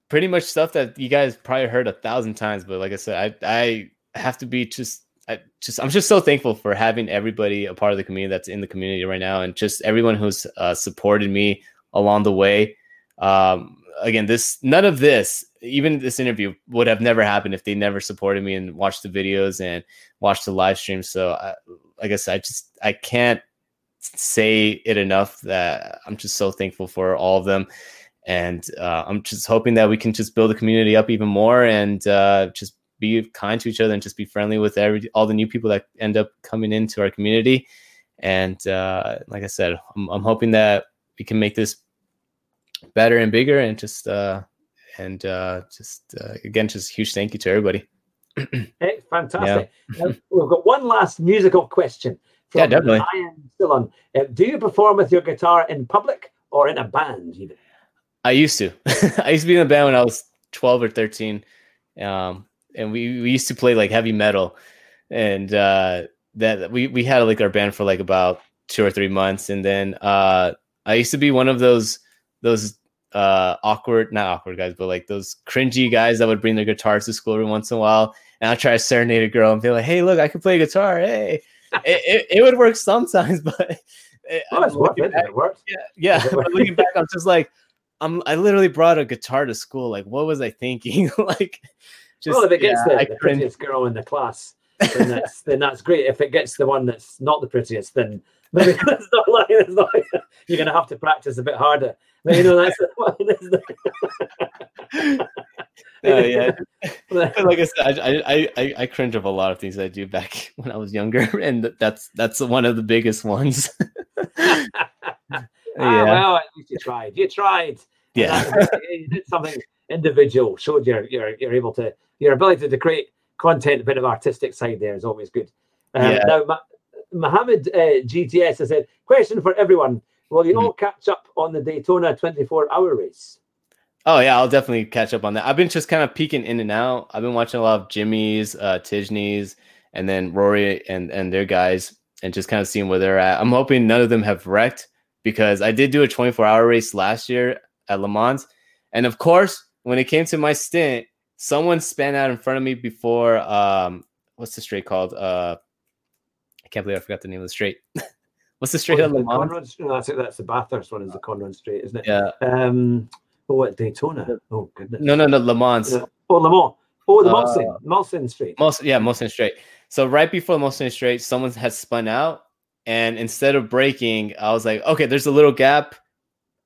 pretty much stuff that you guys probably heard a thousand times, but like I said, I I have to be just I just I'm just so thankful for having everybody a part of the community that's in the community right now, and just everyone who's uh, supported me along the way. Um, again, this none of this, even this interview, would have never happened if they never supported me and watched the videos and watched the live stream. So, I, I guess I just I can't say it enough that I'm just so thankful for all of them. And uh, I'm just hoping that we can just build the community up even more and uh, just be kind to each other and just be friendly with every all the new people that end up coming into our community. And uh, like I said, I'm, I'm hoping that we can make this better and bigger and just uh, and uh, just uh, again, just huge thank you to everybody. hey, fantastic. Yeah. we've got one last musical question. yeah, definitely. still on. Uh, do you perform with your guitar in public or in a band? Even? I used to. I used to be in a band when I was 12 or 13. Um, and we, we used to play like heavy metal. And uh that we we had like our band for like about two or three months. And then uh i used to be one of those those uh awkward not awkward guys but like those cringy guys that would bring their guitars to school every once in a while. And I'd try to serenade a girl and be like hey look i can play guitar. Hey. It, it, it, would work sometimes but it, back, it works. yeah yeah. Looking back i'm just like i'm i literally brought a guitar to school. Like what was i thinking? Like just, well, if it gets yeah, the, the prettiest girl in the class, then that's then that's great. If it gets the one that's not the prettiest, then maybe that's not like that's not, you're going to have to practice a bit harder. But, you know, that's the one. Uh, yeah, like I said, I, I, I cringe of a lot of things I do back when I was younger, and that's that's one of the biggest ones. ah, well, at least you tried. You tried. Yeah. you did something individual. Showed your you're you're able to your ability to create content. A bit of artistic side there is always good. Um, Yeah. Now, Ma- Mohammed uh, GTS has said, question for everyone: Will you all catch up on the Daytona 24-hour race? Oh yeah, I'll definitely catch up on that. I've been just kind of peeking in and out. I've been watching a lot of Jimmy's, uh, Tidgney's, and then Rory and and their guys, and just kind of seeing where they're at. I'm hoping none of them have wrecked because I did do a 24 hour race last year at Le Mans, and of course, when it came to my stint, someone span out in front of me before. Um, what's the straight called? Uh, I can't believe I forgot the name of the straight. what's the straight Oh, Le the? Conrod, no, that's. That's the Bathurst one. Is the Conrod Straight, isn't it? Yeah, Um. Oh, at Daytona. Oh goodness. no, no, no, Le Mans. Oh, Le Mans. Oh, the Uh. Mulsanne Street. Most yeah, Mulsanne straight. So right before Mulsanne straight, someone had spun out, and instead of braking, I was like, okay, there's a little gap,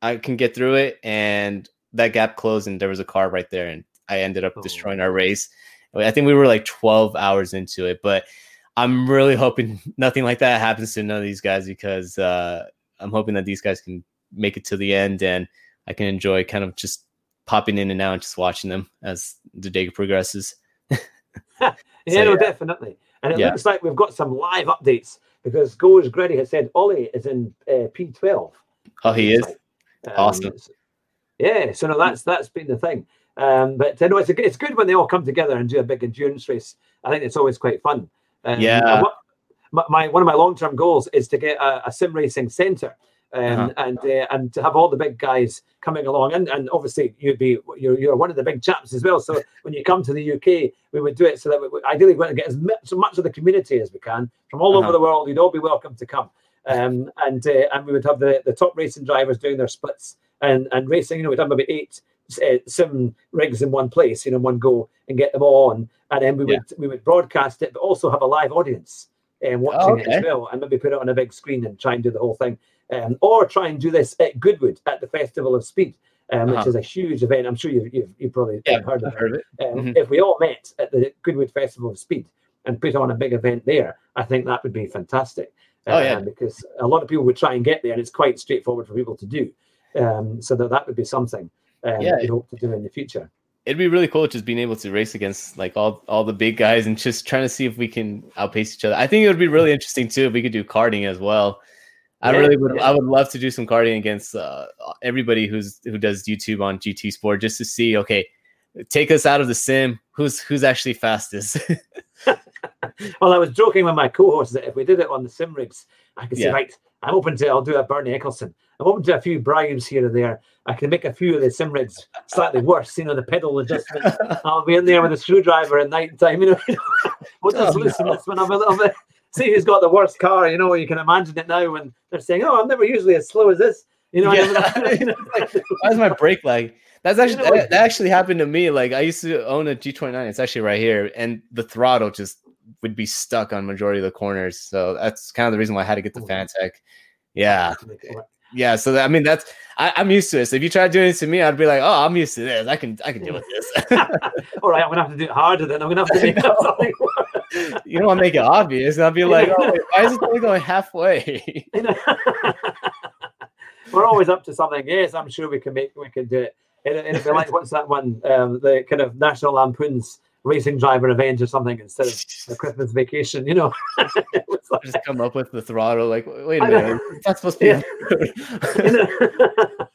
I can get through it, and that gap closed, and there was a car right there, and I ended up Oh. destroying our race. I think we were like 12 hours into it, but I'm really hoping nothing like that happens to none of these guys because uh, I'm hoping that these guys can make it to the end, and I can enjoy kind of just popping in and out and just watching them as the day progresses. Yeah, So, no, yeah. definitely. And it Yeah. looks like we've got some live updates because Goes Gritty has said Ollie is in uh, P12. Oh, he is. Um, Awesome. Yeah, so no, that's that's been the thing. Um, but uh, no, it's a, it's good when they all come together and do a big endurance race. I think it's always quite fun. Um, Yeah. my, my one of my long term goals is to get a, a sim racing center. Um, Uh-huh. and uh, and to have all the big guys coming along, and, and obviously you'd be you're, you're one of the big chaps as well. So when you come to the UK, we would do it so that we, we ideally want to get as much, as much of the community as we can from all over Uh-huh. the world. You'd all be welcome to come, um, and uh, and we would have the, the top racing drivers doing their splits and and racing. You know, we'd have maybe eight uh, sim rigs in one place, you know, in one go, and get them all on, and then we would we would broadcast it, but also have a live audience and watching it as well, and maybe put it on a big screen and try and do the whole thing, um, or try and do this at Goodwood at the Festival of Speed. Um, which Uh-huh. is a huge event. I'm sure you've, you've, you've probably Yeah, heard of it. heard of it. Um, Mhm. If we all met at the Goodwood Festival of Speed and put on a big event there, I think that would be fantastic. Oh, yeah. Um, because a lot of people would try and get there, and it's quite straightforward for people to do. Um, so that that would be something um, Yeah. we hope to do in the future. It'd be really cool just being able to race against like all all the big guys and just trying to see if we can outpace each other. I think it would be really interesting too if we could do karting as well. I Yeah, really would. yeah. I would love to do some karting against uh, everybody who's who does YouTube on GT Sport just to see. Okay, take us out of the sim. Who's who's actually fastest? Well, I was joking with my co-host that if we did it on the sim rigs, I could Yeah. right, I'm open to, I'll do a Bernie Ecclestone. I'm open to a few bribes here and there. I can make a few of the sim rigs slightly worse, you know, the pedal adjustment. I'll be in there with a screwdriver at night time, you know. we'll just Oh, loosen no. this one up a little bit. See who's got the worst car, you know, you can imagine it now when they're saying, oh, I'm never usually as slow as this. You know, I Yeah. never- you know, like- Why is my brake lag? That's actually know that, that actually happened to me. Like I used to own a G29. It's actually right here, and the throttle just would be stuck on majority of the corners. So that's kind of the reason why I had to get the Oh. Fanatec. Yeah, yeah. So that, I mean, that's I, I'm used to this. If you try doing it to me, I'd be like, oh, I'm used to this. I can I can deal with this. All right, I'm gonna have to do it harder then. I'm gonna have to make up something. you don't want to make it obvious. And I'll be like, oh, wait, why is it only going halfway? We're always up to something. Yes, I'm sure we can make we can do it. It'll, it'll be like what's that one? Um, the kind of National Lampoon's racing driver event or something instead of a Christmas vacation. You know, like- Just come up with the throttle. Like, wait a minute, not supposed to be. Yeah. you know?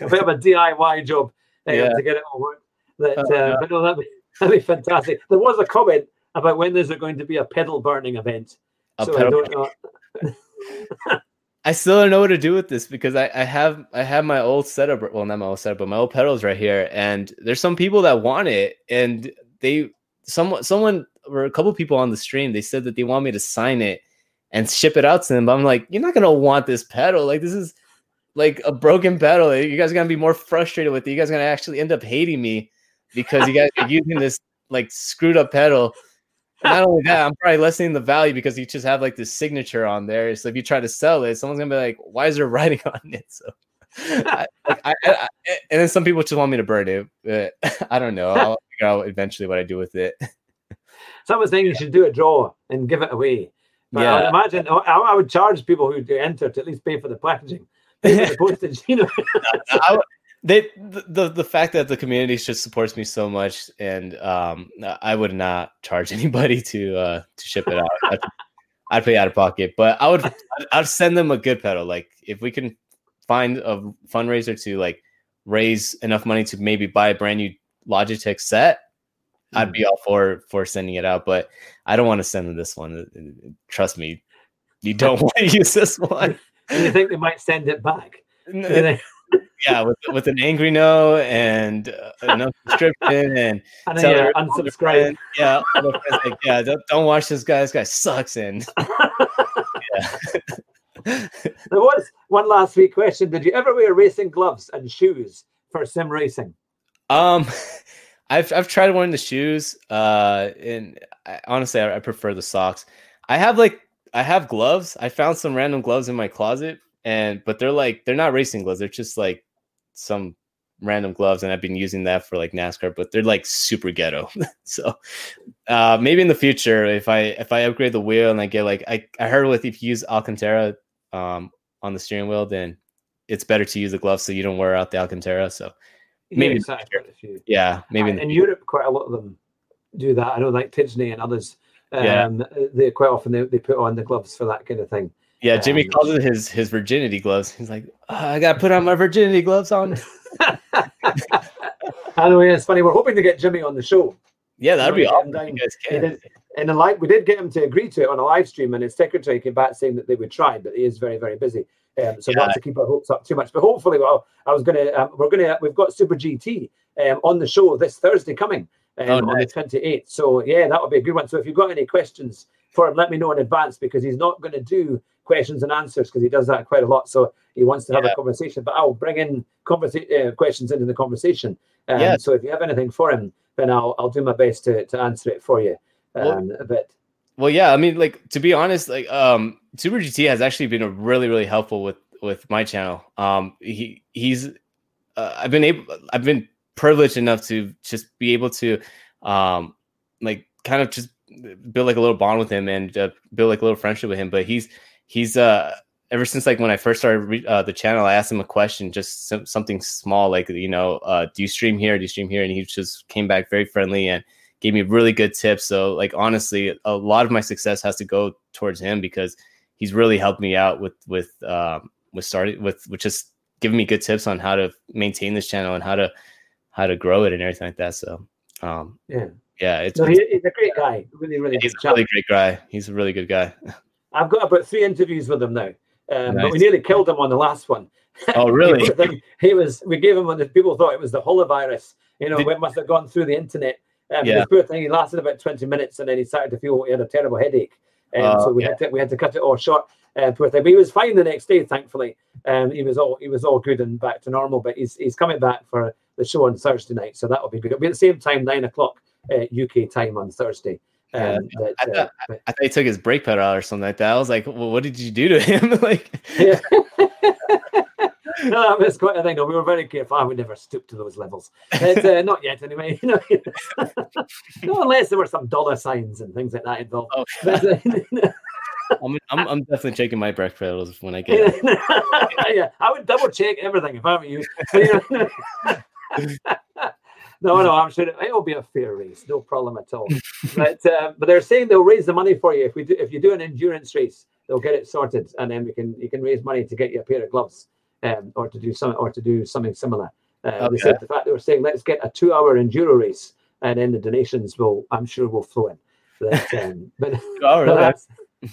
a bit of a DIY job uh, Yeah. to get it all work. That, Oh, uh, yeah. But no, that'd be, that'd be fantastic. There was a comment about when there's going to be a pedal burning event. A so I don't know. I still don't know what to do with this because I, I have I have my old setup. Well, not my old setup, but my old pedals right here. And there's some people that want it, and they someone someone or a couple people on the stream they said that they want me to sign it and ship it out to them. But I'm like, you're not gonna want this pedal. Like this is like a broken pedal. You guys are gonna be more frustrated with it. You guys are gonna actually end up hating me because you guys are using this like screwed up pedal. Not only that, I'm probably lessening the value because you just have like this signature on there. So if you try to sell it, someone's gonna be like, "Why is there writing on it?" So, I, like, I, I, I- eh, and then some people just want me to burn it. But I don't know. I'll figure out eventually what I do with it. Someone's saying you should do a draw and give it away. But Yeah. I would imagine oh, I, I would charge people who do enter to at least pay for the packaging, pay for the postage. You know, I they the, the the fact that the community just supports me so much, and um, I would not charge anybody to uh to ship it out. I'd, I'd pay out of pocket, but I would I'd, send them a good pedal. Like if we can find a fundraiser to like raise enough money to maybe buy a brand new Logitech set, I'd Mm. be all for for sending it out. But I don't want to send them this one. Trust me, you don't want to use this one. and you think they might send it back. Yeah, with with an angry no and uh, no subscription and And tell then you your- all your unsubscribe. Yeah, like, yeah, don't, don't watch this guy. This guy sucks. And There was one last week question. Did you ever wear racing gloves and shoes for sim racing? um, I've I've tried wearing the shoes. Uh, and I, honestly, I, I prefer the socks. I have like I have gloves. I found some random gloves in my closet, and but they're like they're not racing gloves. They're just like some random gloves, and I've been using that for like NASCAR. But they're like super ghetto. so uh, maybe in the future, if I if I upgrade the wheel and I get like I I heard with if you use Alcantara um on the steering wheel, then it's better to use the gloves so you don't wear out the Alcantara. So Maybe in yes, the a few. yeah, maybe in in, Europe, quite a lot of them do that. I know, like Tidgney and others. Um, Yeah. they quite often they, they put on the gloves for that kind of thing. Yeah, Jimmy Um, calls it his his virginity gloves. He's like, "Oh, I gotta put on my virginity gloves on. I know, yeah, it's funny. We're hoping to get Jimmy on the show. Yeah, that'd be awesome. and you then guys can. did, and then, like we did get him to agree to it on a live stream, and his secretary came back saying that they would try, but he is very, very busy. Um, so Yeah. not to keep our hopes up too much, but hopefully, well, I was gonna, um, we're gonna, we've got Super GT um, on the show this Thursday coming um, Oh, on the nice. twenty eighth. So yeah, that would be a good one. So if you've got any questions for him, let me know in advance because he's not going to do questions and answers because he does that quite a lot. So he wants to have Yeah. a conversation, but I'll bring in conversa- uh, questions into the conversation. Um, Yeah. So if you have anything for him, then I'll I'll do my best to to answer it for you. Well- Um, but Well, yeah, I mean, like to be honest, like um, Super GT has actually been a really, really helpful with with my channel. Um, he he's uh, I've been able, I've been privileged enough to just be able to, um, like kind of just build like a little bond with him and uh, build like a little friendship with him. But he's he's uh ever since like when I first started re- uh, the channel, I asked him a question, just some, something small, like you know, uh, do you stream here? Do you stream here? And he just came back very friendly and gave me really good tips. So like honestly, a lot of my success has to go towards him because he's really helped me out with with um, with starting with with just giving me good tips on how to maintain this channel and how to how to grow it and everything like that. So um, yeah, yeah, it's, no, it's- he's a great guy. Really, really he's a really great guy. He's a really good guy. I've got about three interviews with him now. Um, But we nearly killed him on the last one. Oh really? He was. We gave him when the people thought it was the holovirus. You know, Did- it must have gone through the internet. Um, Yeah. This poor thing. He lasted about twenty minutes, and then he started to feel he had a terrible headache. Um, Oh, so we had to we had to cut it all short. Uh, poor thing. But he was fine the next day, thankfully. Um, he was all he was all good and back to normal. But he's he's coming back for the show on Thursday night, so that'll be good. It'll be at the same time, nine o'clock uh, UK time on Thursday. Yeah. Um, I thought- but- I thought he took his brake pedal out or something like that. I was like, well, what did you do to him? like, Yeah. no, that's quite a thing. No, we were very careful. I would never stoop to those levels. But, uh, not yet, anyway. You know, no, unless there were some dollar signs and things like that involved. Oh. But, uh, I'm, I'm, I'm definitely checking my brake pedals when I get. yeah, I would double check everything if I were you. But, you know, no, no, I'm sure it, will be a fair race, no problem at all. But uh, but they're saying they'll raise the money for you if we do if you do an endurance race, they'll get it sorted, and then we can you can raise money to get you a pair of gloves, um, or to do some or to do something similar. Uh, They said the fact they were saying let's get a two-hour enduro race, and then the donations will I'm sure will flow in. But, um, but Oh, but really?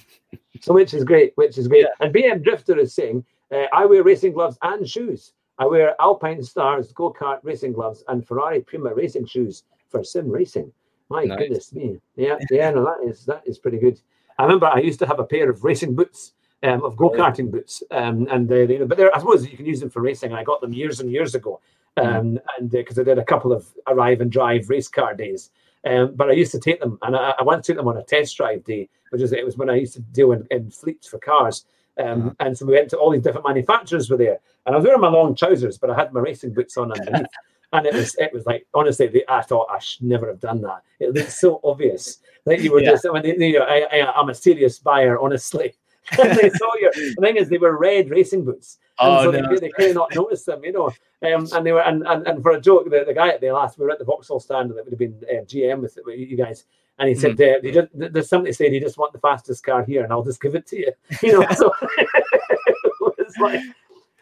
so which is great, which is great. And BM Drifter is saying, uh, I wear racing gloves and shoes. I wear Alpinestars go kart racing gloves and Ferrari Puma racing shoes for sim racing. My Nice. goodness me. Yeah, yeah, no, that is that is pretty good. I remember I used to have a pair of racing boots, um, of go karting boots, um, and they, they, but they're, I suppose you can use them for racing. And I got them years and years ago, um, and because I did a couple of arrive and drive race car days. Um, but I used to take them, and I, I once took them on a test drive day, which is it was when I used to deal in, in fleets for cars. Um, Uh-huh. And so we went to all these different manufacturers were there, and I was wearing my long trousers, but I had my racing boots on underneath. And it was, it was like honestly, the, I thought I should never have done that. It looked so obvious. Like you were Yeah. just, I mean, you know, I, I, I'm a serious buyer, honestly. and they saw your the thing is they were red racing boots. And Oh, so no. they, they could not notice them, you know. Um, and they were and, and, and for a joke, the, the guy at the last we were at the Vauxhall stand that would have been uh, GM with, with you guys, and he said, Mm-hmm. uh, they just, there's somebody said you just want the fastest car here, and I'll just give it to you. You know, so it was like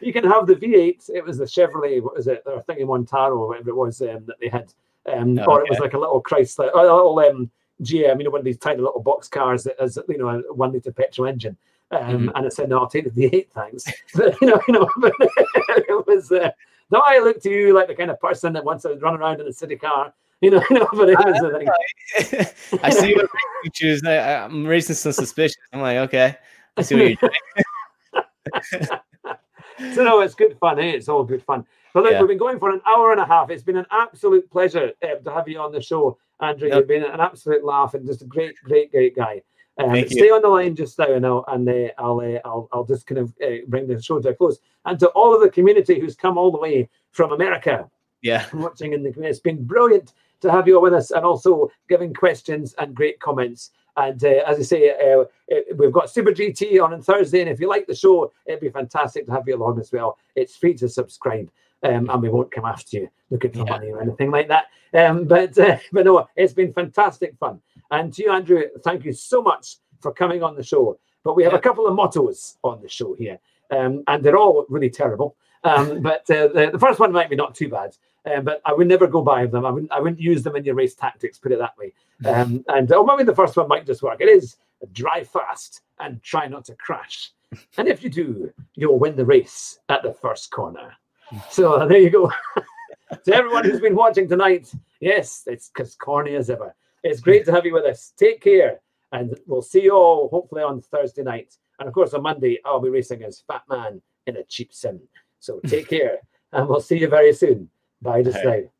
you can have the V8. It was the Chevrolet, what was it? Or thinking Monaro or whatever it was um, that they had, um, Oh, or it was like a little Chrysler, a little um, GM, you know, one of these tiny little box cars that has you know a one liter petrol engine. Um, Mhm. And I said, no, I'll take the V8, thanks. But, you know, you know, it was. Uh, no, I look to you like the kind of person that wants to run around in a city car. You know, you know, but it was the thing. I see what you choose. I, I- I'm raising some suspicion. I'm like, okay, I see what you're doing. so no, it's good fun. Eh? It's all good fun. But look, Yeah. we've been going for an hour and a half. It's been an absolute pleasure uh, to have you on the show, Andrew. Yep. You've been an absolute laugh and just a great, great, great guy. Um, stay on the line just now, and I'll and uh, I'll, uh, I'll I'll just kind of uh, bring the show to a close. And to all of the community who's come all the way from America, Yeah, watching in the community. It's been brilliant to have you all with us and also giving questions and great comments. And uh, as I say, uh, uh, we've got Super GT on on Thursday. And if you like the show, it'd be fantastic to have you along as well. It's free to subscribe. Um, and we won't come after you looking for Yeah. money or anything like that. Um, but uh, but no, it's been fantastic fun. And to you, Andrew, thank you so much for coming on the show. But we have Yeah. a couple of mottos on the show here, um, and they're all really terrible. Um, but uh, the, the first one might be not too bad, um, but I would never go by them. I wouldn't. I wouldn't use them in your race tactics. Put it that way. Um, and or maybe the first one might just work. It is drive fast and try not to crash. And if you do, you'll win the race at the first corner. So there you go. to everyone who's been watching tonight, yes, it's as corny as ever. It's great to have you with us. Take care, and we'll see you all hopefully on Thursday night. And of course, on Monday, I'll be racing as Fat Man in a cheap sim. So take care, and we'll see you very soon. Bye just Bye. now.